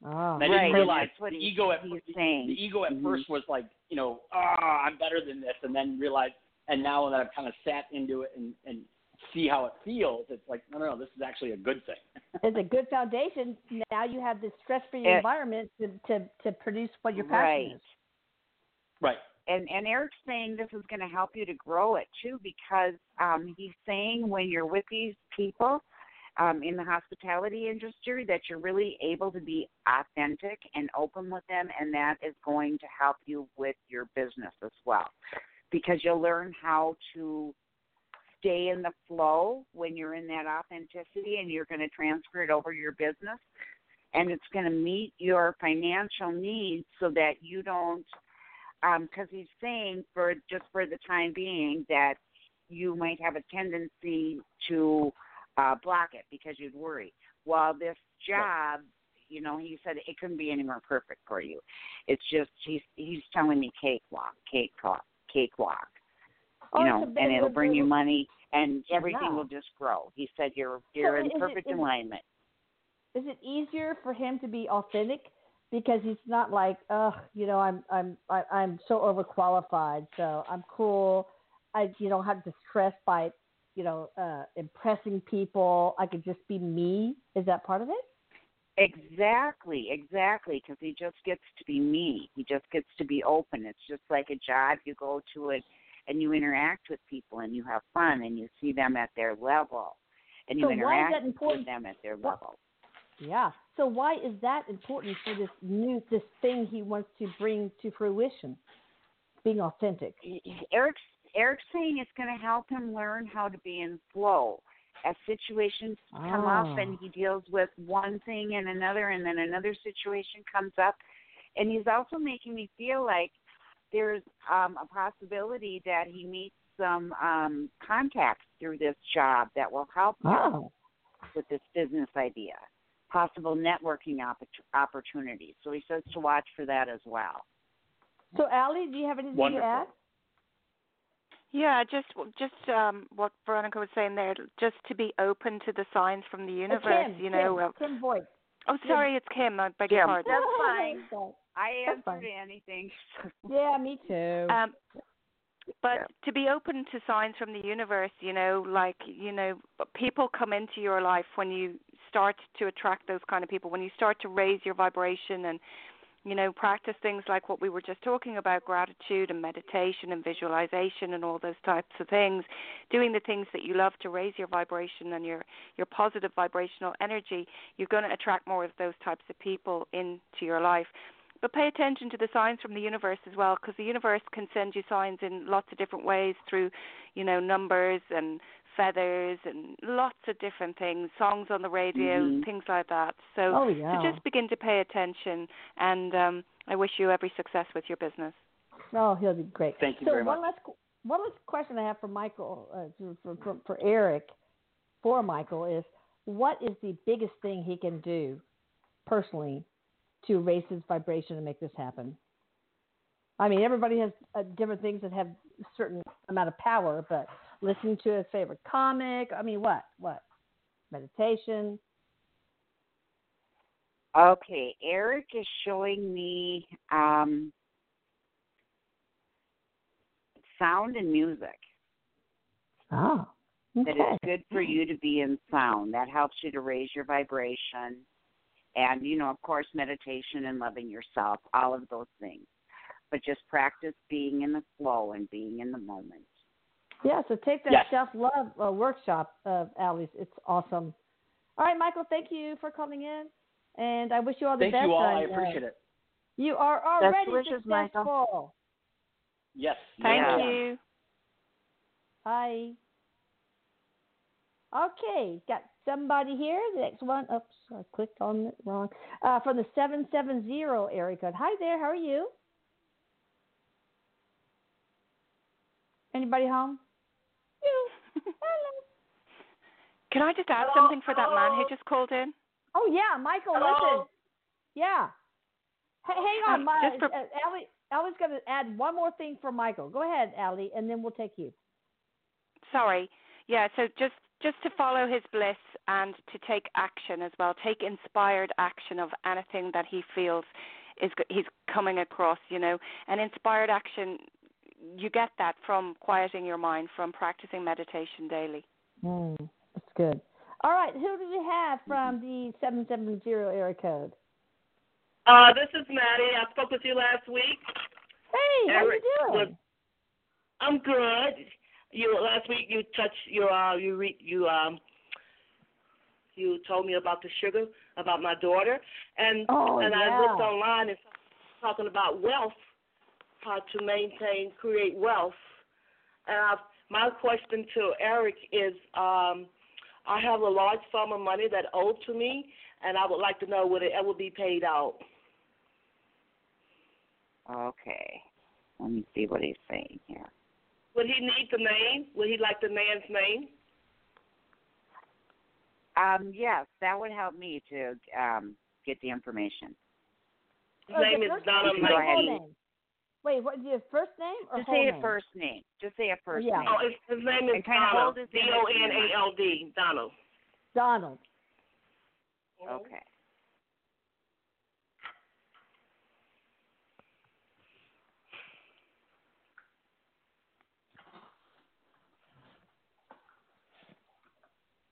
Oh. And I didn't realize what the he- ego at the, saying. the ego at Mhm. first was like, you know, ah, I'm better than this, and then realize, and now that I've kind of sat into it and and see how it feels, it's like, no, no, no, this is actually a good thing. It's a good foundation. Now you have this stress-free environment to, to to produce what your passion right is. right. and and Erik's saying this is going to help you to grow it too because um he's saying when you're with these people um in the hospitality industry that you're really able to be authentic and open with them and that is going to help you with your business as well. Because you'll learn how to stay in the flow when you're in that authenticity and you're going to transfer it over your business. And it's going to meet your financial needs so that you don't because he's saying for just for the time being that you might have a tendency to uh, block it because you'd worry. While this job, you know, he said it couldn't be any more perfect for you. It's just he's he's telling me cakewalk, cakewalk, cakewalk. Oh, You it's know, and it'll bring you money, and everything Yeah. will just grow. He said you're you're in perfect is it- alignment. Is it easier for him to be authentic because he's not like, oh, you know, I'm I'm I, I'm so overqualified, so I'm cool. I you know have to stress by, you know, uh, impressing people. I could just be me. Is that part of it? Exactly, exactly, because he just gets to be me. He just gets to be open. It's just like a job. You go to it and you interact with people and you have fun and you see them at their level and you So why is interact with them at their level. Yeah. So why is that important for this new this thing he wants to bring to fruition? Being authentic. Erik's Erik's saying it's going to help him learn how to be in flow. As situations come Ah. up and he deals with one thing and another, and then another situation comes up, and he's also making me feel like there's um, a possibility that he meets some um, contacts through this job that will help him Oh. with this business idea, possible networking oppor- opportunities. So he says to watch for that as well. So Allie, do you have anything Wonderful. to add? Yeah, just just um, what Veronica was saying there, just to be open to the signs from the universe. Kim, you know. Kim, uh, Kim Voigt. oh, sorry, it's Kim. I beg your Kim. pardon. That's fine. I answer fine. to anything. Yeah, me too. Um, but Yeah. to be open to signs from the universe, you know, like you know, people come into your life when you start to attract those kind of people, when you start to raise your vibration and you know, practice things like what we were just talking about gratitude and meditation and visualization and all those types of things, doing the things that you love to raise your vibration and your, your positive vibrational energy, you're going to attract more of those types of people into your life. But pay attention to the signs from the universe as well, because the universe can send you signs in lots of different ways through, you know, numbers and feathers and lots of different things, songs on the radio, Mhm. things like that. So, Oh, yeah. so just begin to pay attention, and um, I wish you every success with your business. Oh, he'll be great. Thank you so very one much. last one last question I have for Michael, uh, for, for for Erik, for Michael is, what is the biggest thing he can do personally to raise his vibration and make this happen? I mean, everybody has uh, different things that have a certain amount of power, but listening to his favorite comic. I mean, what what meditation. Okay, Erik is showing me um, sound and music. Oh, okay. That it's good for you to be in sound. That helps you to raise your vibration. And, you know, of course, meditation and loving yourself, all of those things. But just practice being in the flow and being in the moment. Yeah, so take that Yes. self love uh, workshop of Allie's. It's awesome. All right, Michael, thank you for coming in, and I wish you all the Thank best. you all. I on, uh, appreciate it. You are already wishes, successful. Michael. Yes. Thank Yeah. you. Hi. Okay, got somebody here. The next one. Oops, I clicked on it wrong. Uh, from the seven seven zero area code. Hi there. How are you? Anybody home? You. Hello. Can I just add something for that man who just called in? Oh yeah, Michael. Listen. Yeah. Hey, hang on, Um, my, just for- uh, Allie. Allie's going to add one more thing for Michael. Go ahead, Allie, and then we'll take you. Sorry. Yeah, so just just to follow his bliss and to take action as well. Take inspired action of anything that he feels is go- he's coming across, you know. And inspired action you get that from quieting your mind, from practicing meditation daily. Mm, that's good. All right, who do we have from the 770 area code? Uh, this is Maddie. I spoke with you last week. Hey, how Eric you doing? was- I'm good. You last week you touched your uh you re, you um you told me about the sugar about my daughter and Oh, and yeah. I looked online and talking about wealth, how to maintain create wealth. And I, my question to Erik is um I have a large sum of money that owed to me and I would like to know would it ever be paid out. Okay. Let me see what he's saying here. Would he need the name? Would he like the man's name? Um, yes, that would help me to um, get the information. His Oh, name is first Donald name Go the whole McGee. name? Wait, what? Your first name or Just say name? a first name. Just say a first Yeah. name. Oh, his, his name is And kinda Donald. hold his D image O in N your A L D. Donald. Donald. Okay.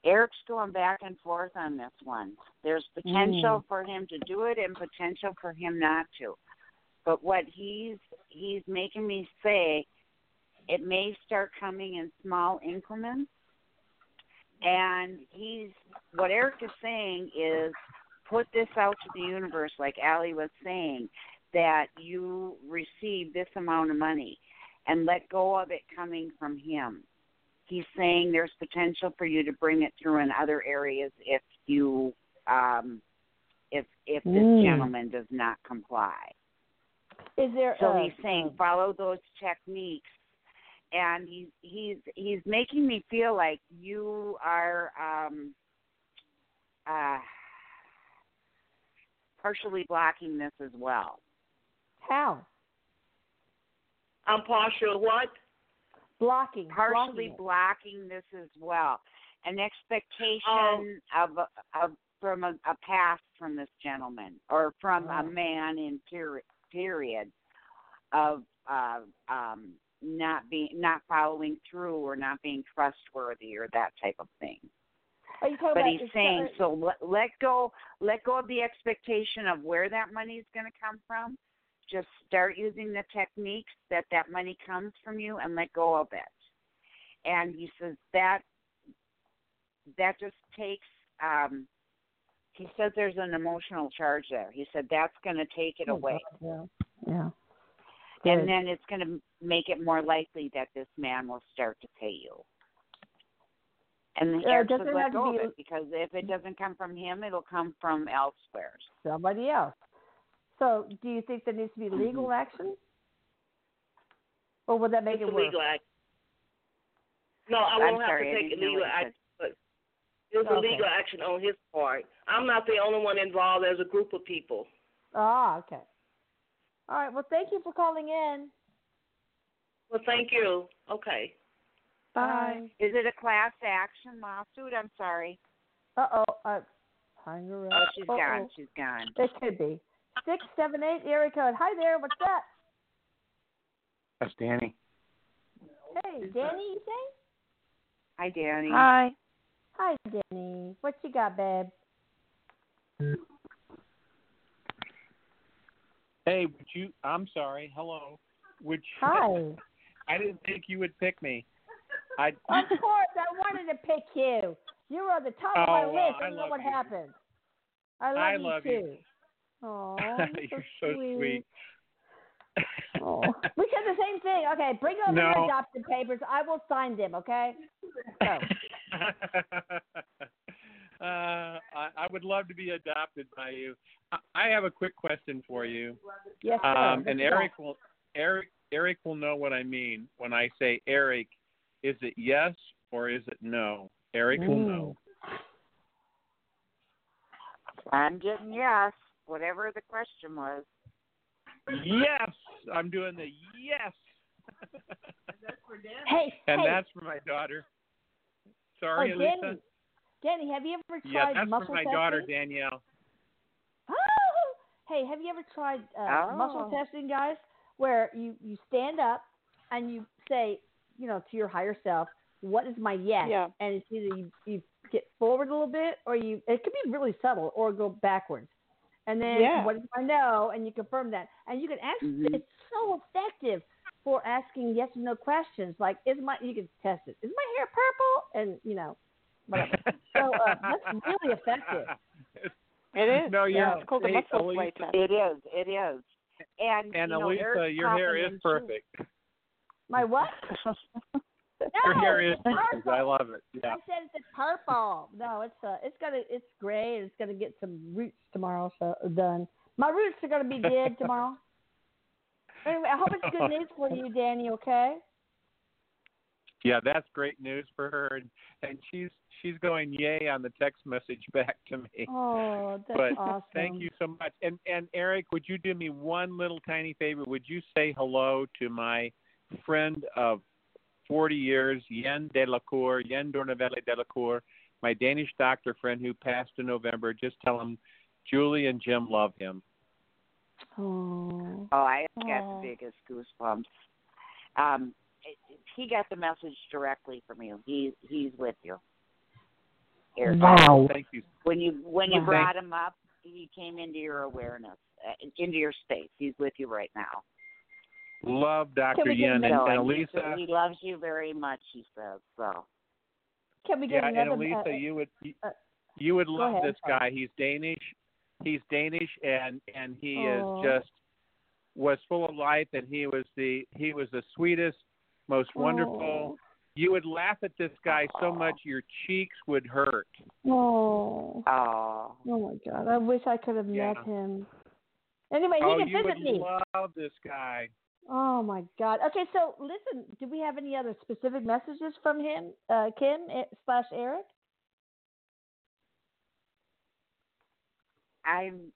Erik's going back and forth on this one. There's potential Mm. for him to do it and potential for him not to. But what he's he's making me say, it may start coming in small increments. And he's what Erik is saying is put this out to the universe, like Allie was saying, that you receive this amount of money and let go of it coming from him. He's saying there's potential for you to bring it through in other areas if you um if if this Mm. gentleman does not comply. Is there? So uh, he's saying follow those techniques, and he's he's he's making me feel like you are um, uh, partially blocking this as well. how I'm partial what? blocking? Partially blocking blocking this as well. An expectation Oh. of of from a, a past from this gentleman or from Oh. a man in period period of uh, um, not being not following through or not being trustworthy or that type of thing. Are you talking But he's saying so let, let go let go of the expectation of where that money is going to come from. Just start using the techniques that that money comes from you and let go of it. And he says that that just takes um he said there's an emotional charge there. He said that's going to take it Oh, away. God, Yeah. Yeah. And then it's going to make it more likely that this man will start to pay you. And the Eric doesn't let go be- of it because if it doesn't come from him, it'll come from elsewhere. somebody else. So, do you think there needs to be Mm-hmm. legal action, or would that make It's it worse? legal act. No, I I'm won't have sorry, to take didn't legal what you said. action, but there's a legal action on his part. I'm not the only one involved. There's a group of people. Ah, okay. All right. Well, thank you for calling in. Well, thank you. Okay. Bye. Is it a class action lawsuit? I'm sorry. Uh oh. Uh, hang her Oh, up. she's Uh-oh. gone. She's gone. It could be six seven eight area code. Hi there. What's up? That's Danny. Hey, Danny. You say? Hi, Danny. Hi. Hi, Danny. What you got, babe? Hey, would you? I'm sorry. Hello. Would you, Hi. I didn't think you would pick me. I. Of course, I wanted to pick you. You were on the top of my Oh, well, list. I I don't know what you. happened. I love I you love too. you. Oh, You're so sweet. Oh. We said the same thing. Okay, bring over your No. adopted papers. I will sign them. Okay. So, uh, I, I would love to be adopted by you. I, I have a quick question for you. yes, sir. Um, and you got? Erik will Erik Erik will know what I mean when I say Erik. Is it yes or is it no? Erik will Mm. know. I'm getting yes, whatever the question was. Yes, I'm doing the yes. Hey, and hey, that's for my daughter. Sorry, oh, Lisa. Danny, Danny, have you ever tried Yeah, that's muscle for my testing? daughter Danielle. Oh! Hey, have you ever tried uh, muscle Oh. testing, guys? Where you you stand up and you say, you know, to your higher self, "What is my yes?" Yeah. And it's either you, you get forward a little bit, or you it could be really subtle, or go backwards. And then Yeah. do I know? And you confirm that, and you can actually Mhm. it's so effective for asking yes or no questions. Like, is my you can test it. Is my hair purple? And you know, whatever. So uh, that's really effective. It is. No, you're yeah, it's called the hey, muscle Elisa- sway test. It is. It is. And And you know, Elisa, your hair is in, too. perfect. My what? Your No, hair is purple. I love it. Yeah. I said it's purple. No, it's uh, it's gonna, it's gray, and it's gonna get some roots tomorrow. So done. My roots are gonna be dead tomorrow. Anyway, I hope it's good news for you, Danny. Okay. Yeah, that's great news for her, and, and she's she's going yay on the text message back to me. Oh, that's but awesome. thank you so much. And and Erik, would you do me one little tiny favor? Would you say hello to my friend of 40 years, Yen Delacour, Yen Dornavelle Delacour, my Danish doctor friend who passed in November. Just tell him Julie and Jim love him. Oh. Oh, I got Aw. the biggest goosebumps. Um, it, it- he got the message directly from you. He's he's with you. Erik. Wow. Thank you. When you when you Wow. brought him up, he came into your awareness, uh, into your space. He's with you right now. Love Dr. we get Yen and, So, and and he, Elisa. he loves you very much. He says so. Can we get Yeah, and another? Elisa, uh, you would you, uh, you would love ahead, this I'm sorry. guy. He's Danish. He's Danish, and and he Aw. is just was full of life, and he was the he was the sweetest, most wonderful. You would laugh at this guy so much your cheeks would hurt. Oh. Oh, Oh my God! I wish I could have Yeah. met him. Anyway, he oh, can you visit would me. love this guy. Oh my God. Okay, so listen, do we have any other specific messages from him, uh, Kim eh, slash Erik? I'm.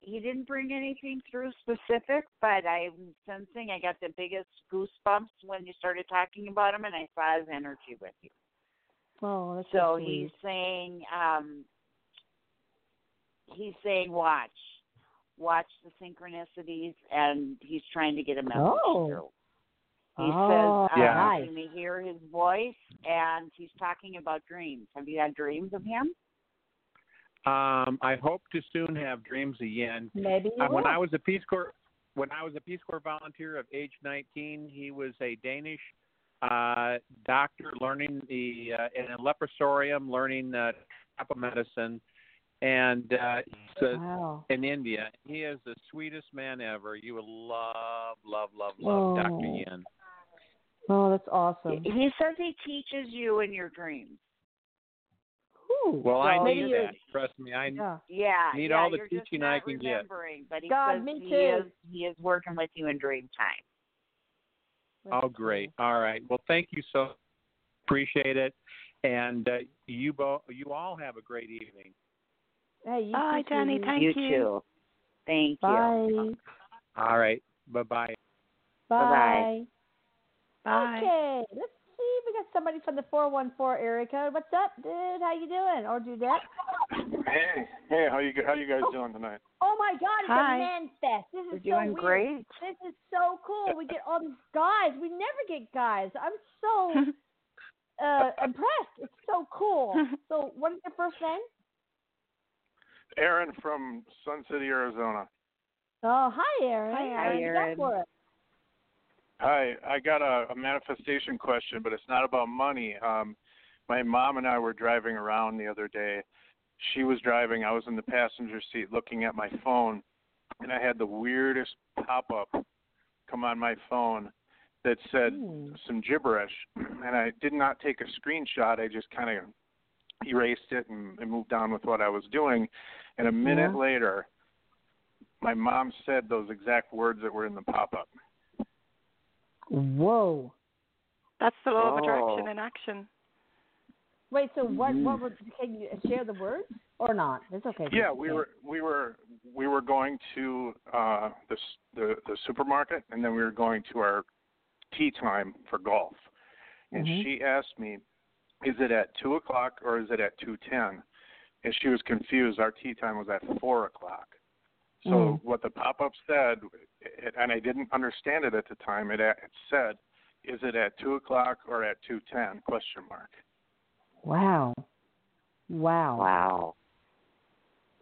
He didn't bring anything through specific, but I'm sensing I got the biggest goosebumps when you started talking about him, and I saw his energy with you. Oh, that's So sweet. he's saying, um, he's saying, watch, watch the synchronicities, and he's trying to get a message Oh. through. He Oh, says uh, Yeah. nice. you hear his voice, and he's talking about dreams. Have you had dreams of him? Um, I hope to soon have dreams again. Maybe you Uh, when. I was a Peace Corps, when I was a Peace Corps volunteer of age 19, he was a Danish uh, doctor learning the uh, in a leprosarium, learning uh, tropical medicine, and uh, he's a, wow. in India. He is the sweetest man ever. You will love, love, love, love Dr. Oh. Yin. Oh, that's awesome. He says he teaches you in your dreams. Whew. Well, I need maybe that. Trust me, I Yeah. Yeah, Need yeah, all the teaching I can get. remembering, But he God, says me he too. is he is working with you in dream time. That's Oh, great. All right. Well, thank you so. Appreciate it, and uh, you both, you all have a great evening. Cool. Hey, you Bye, too, Danny. Thank you, you. too. Thank you. Bye. All right. Bye bye. Bye. Bye. Okay, let's see. We got somebody from the 414 area code. What's up, dude? How you doing? Or Dudette? Hey, hey, how you how you guys doing tonight? Oh my God, it's Hi. a man fest. This We're so doing weird. great. This is so cool. We get all these guys. We never get guys. I'm so uh, impressed. It's so cool. So, what is your first name? Aaron from Sun City, Arizona. Oh, hi, Aaron. Hi, What you got Aaron. for us? Hi, I got a, a manifestation question, but it's not about money. Um, my mom and I were driving around the other day. She was driving. I was in the passenger seat looking at my phone, and I had the weirdest pop up come on my phone that said Hmm. some gibberish, and I did not take a screenshot. I just kind of erased it and, and moved on with what I was doing. And a minute Yeah. later, my mom said those exact words that were in the pop up. Whoa. That's the law of Oh. attraction in action. Wait, so what? Mm-hmm. What would? Can you share the words or not? It's okay. Yeah, we were we were we were going to uh the the the supermarket and then we were going to our tea time for golf. And Mhm. she asked me, "Is it at two o'clock or is it at two ten? And she was confused. Our tea time was at four o'clock. So Mm. what the pop up said, it, and I didn't understand it at the time. It, it said, "Is it at two o'clock or at two ten?" Question mark. Wow. Wow. Wow.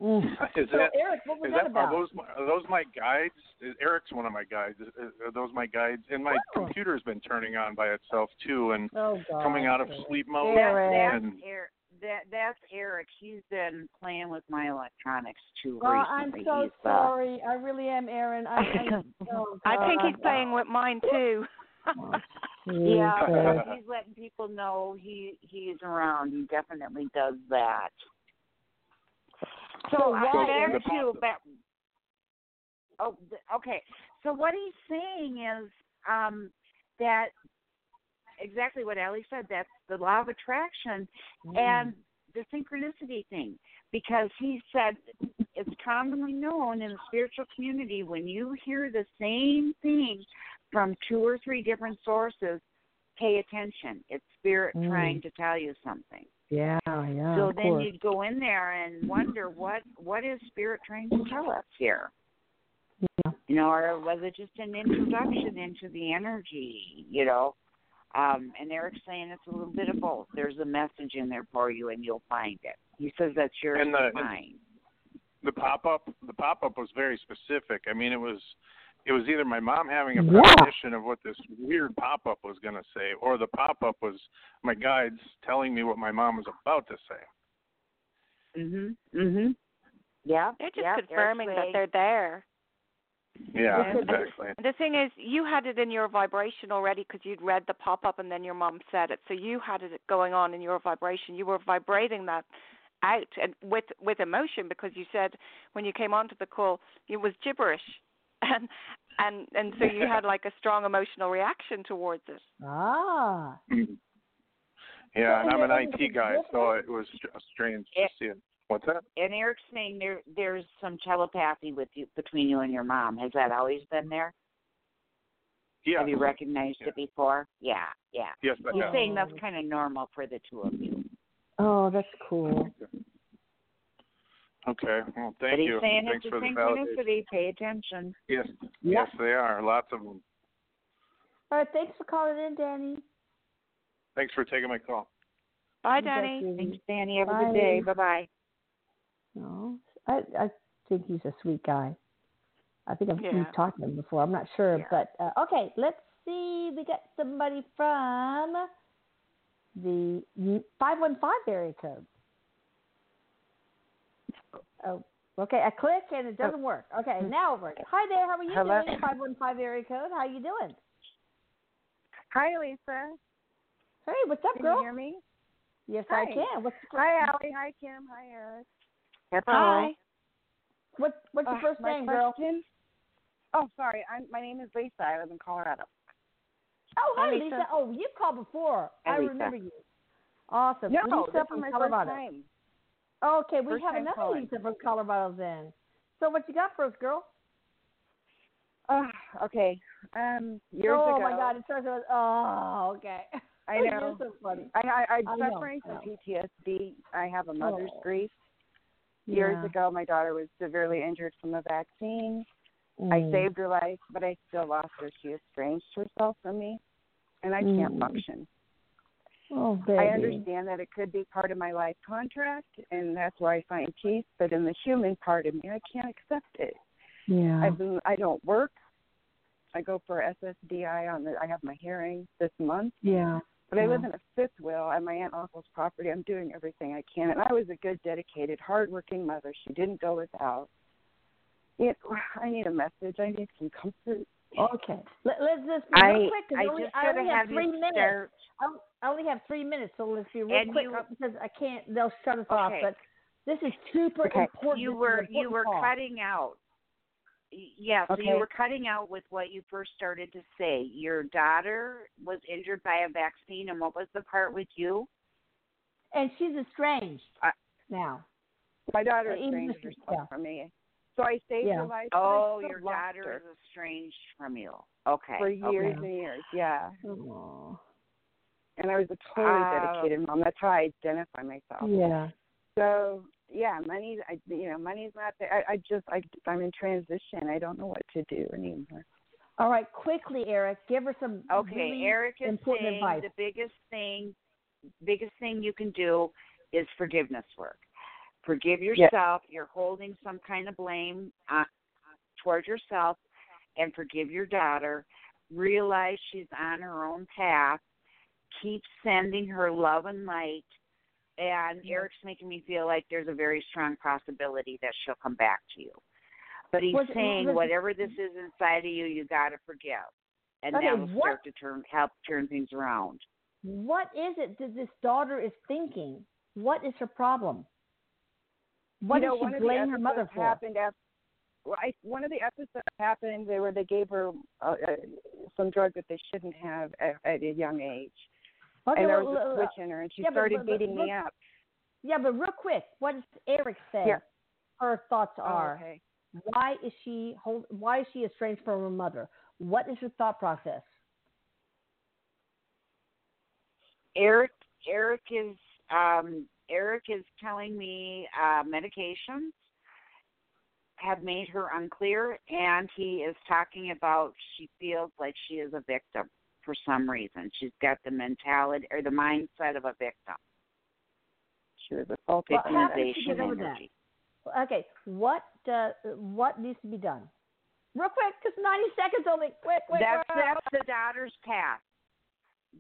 Mm. Is So, that Erik, what was Is that that, about? are those my, are those my guides? Is- Erik's one of my guides. Is- Are those my guides? And my Oh. computer's been turning on by itself too, and oh, coming out of sleep mode. That, Erik. that's, And Erik, that, that's Erik. He's been playing with my electronics too Oh, I'm so he's, uh, sorry. I really am, Aaron. I, I, oh, I think he's playing with mine too. Yeah, he's letting people know he he's around. He definitely does that. So, So why- back to back. Oh, okay. So what he's saying is um, that exactly what Allie said. That's the law of attraction and the synchronicity thing. Because he said it's commonly known in the spiritual community when you hear the same thing from two or three different sources, pay attention. It's spirit Mm. trying to tell you something. Yeah, yeah. so of then course. you'd go in there and wonder what what is spirit trying to tell us here? Yeah. You know, or was it just an introduction into the energy, you know? Um, and Erik's saying it's a little bit of both. There's a message in there for you and you'll find it. He says that's yours And the- to the pop up the pop up was very specific. I mean, it was it was either my mom having a Yeah. of what this weird pop up was going to say, or the pop up was my guides telling me what my mom was about to say. Mhm. Mhm. Yeah. They're just yeah, confirming that they're there. Yeah, Yeah. exactly. The thing is, you had it in your vibration already because you'd read the pop up and then your mom said it. So you had it going on in your vibration. You were vibrating that out and with with emotion because you said when you came onto the call it was gibberish, and and and so you had like a strong emotional reaction towards it. Ah. Yeah, and I'm an IT guy, so it was str- strange to see it. What's that? and Erik's saying there there's some telepathy with you between you and your mom. Has that always been there? Yeah. Have you recognized Yeah. it before? Yeah, yeah. Yes, I He's have. saying that's kind of normal for the two of you. Oh, that's cool. Okay. Well, but thank he's you. saying Thanks it's for the validation. synchronicity. Pay attention. Yes. Yeah. Yes, they are. Lots of them. All right. Thanks for calling in, Danny. Thanks for taking my call. Bye, You bet, Danny. Thanks, Danny. Have a good day. Bye bye. No, I I think he's a sweet guy. I think I've Yeah. talked to him before. I'm not sure, Yeah. but uh, okay. Let's see. We got somebody from the five one five area code. Oh, okay. I click and it doesn't work. Okay, now it works. Hi there. How are you Hello. doing? Five one five area code. How you doing? Hi, Lisa. Hey, what's up, Can girl? Can you hear me? Yes, Hi. I can. What's Hi, Allie. Hi, Kim. Hi, Erik. Hi. what What's your Uh, first my name, girl? question- Oh, sorry. I'm, my name is Lisa. I live in Colorado. Oh, hi, Hi, Lisa. Lisa. Oh, you called before. Hi, I remember you. Awesome. No, Lisa this is from my Colorado. first time. Okay, we First have another calling. Lisa from Colorado then. So what you got for us, girl? Oh, okay. Um, years oh ago. my God, it starts with oh, okay. I know. so funny. I, I, I'm I suffering from. PTSD. I have a mother's Oh. grief. Years Yeah. ago, my daughter was severely injured from a vaccine. I Mm. saved her life, but I still lost her. She estranged herself from me, and I can't Mm. function. Oh, baby. I understand that it could be part of my life contract, and that's where I find peace. But in the human part of me, I can't accept it. Yeah. I've been, I don't work. I go for SSDI on the. I have my hearing this month, yeah. but I live in a fifth wheel on my aunt and uncle's property. I'm doing everything I can, and I was a good, dedicated, hardworking mother. She didn't go without. It, I need a message. I need some comfort. Okay. Let, let's just be I real quick. I only, just I only have have three minutes. start. I, oh, I only have three minutes, so let's be real And quick you- uh, because I can't. They'll shut us off. But this is super Okay. important. You were an you were call. cutting out. Y- Yeah, so Okay. you were cutting out with what you first started to say. Your daughter was injured by a vaccine, and what was the part with you? and she's estranged I- now. My daughter Even estranged if- herself yeah. from me, so I saved Yeah. her life. I Oh, your daughter her. is estranged from you. Okay. for years okay. and years. Yeah, Oh. And I was a totally Uh, dedicated mom. That's how I identify myself. Yeah. So yeah, money. I you know, money's not there. I, I just I I'm in transition. I don't know what to do anymore. All right, quickly, Erik, give her some Okay, really Erik is important saying advice. the biggest thing, biggest thing you can do is forgiveness work. Forgive yourself. You're holding some kind of blame uh, towards yourself, and forgive your daughter. Realize she's on her own path. Keep sending her love and light. And Erik's making me feel like there's a very strong possibility that she'll come back to you. But he's Was- saying was- whatever this is inside of you, you got to forgive, and Okay, that'll what- start to turn help turn things around. What is it that this daughter is thinking? What is her problem? What you know, does one she of the blame her episodes mother for? happened after. Well, I, one of the episodes happened where they gave her uh, uh, some drug that they shouldn't have at, at a young age, Okay, and there was a switch in her, and she yeah, started but- but beating me up. Yeah, but real quick, what does Erik say? Her thoughts Oh, are: okay. Why is she hold, Why is she estranged from her mother? What is her thought process? Erik Erik is um Erik is telling me uh medications have made her unclear and he is talking about she feels like she is a victim for some reason. She's got the mentality or the mindset of a victim. She was assaulted. Well, how did she Victimization get over that? energy. Okay, what uh, what needs to be done? Real quick, because ninety seconds only. Quick, quick. That's quick. that's the daughter's path.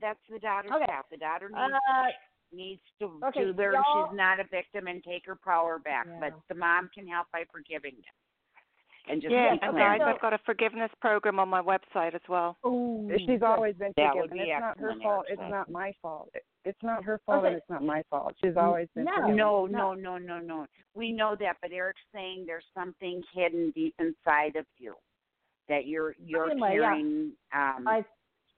That's the daughter's Okay. path. The daughter needs Uh, needs to okay, to learn she's not a victim and take her power back. Yeah. But the mom can help by forgiving them. And just Yeah, keep and guys. I've got a forgiveness program on my website as well. ooh, She's always been That would forgiven. be It's not her fault. It's not my fault. It- It's not her fault, Okay. and it's not my fault. She's always been No. forgiven. No, No. no, no, no, no. We know that, but Erik's saying there's something hidden deep inside of you that you're you're Anyway, yeah. carrying um I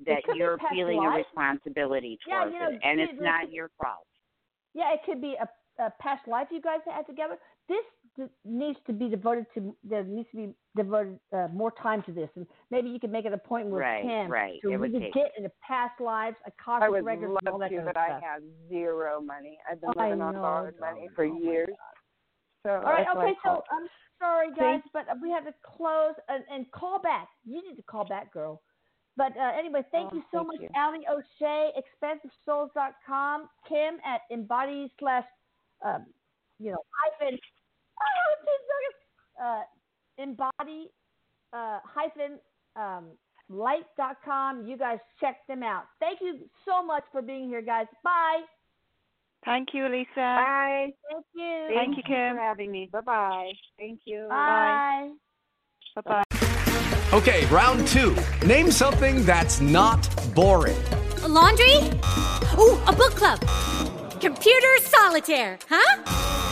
that you're past feeling a life. responsibility Yeah, towards you know, it. And it's not your fault. yeah, it could be a, a past life you guys had together. This d- needs to be devoted to. There needs to be devoted uh, more time to this, and maybe you can make an appointment with Right, Kim right. to It would really take- get into past lives, a I cosmic would records, love and all that to, kind but of I have zero money. I've been I living on borrowed money for Oh, years. So All right, that's why I okay, so called. I'm sorry, guys, See? but we have to close and, and call back. You need to call back, girl. But uh, anyway, thank Oh, you so thank much, you. Allie O'Shea, ExpansiveSouls.com, Kim at Embody slash, um, you know, hyphen, uh, Embody uh, hyphen um, light.com. You guys check them out. Thank you so much for being here, guys. Bye. Thank you, Lisa. Bye. Thank you. Thank you, Kim. for having me. Bye bye. Thank you. Bye. Bye bye. Okay, round two. Name something that's not boring. A laundry? Ooh, a book club. Computer solitaire, huh?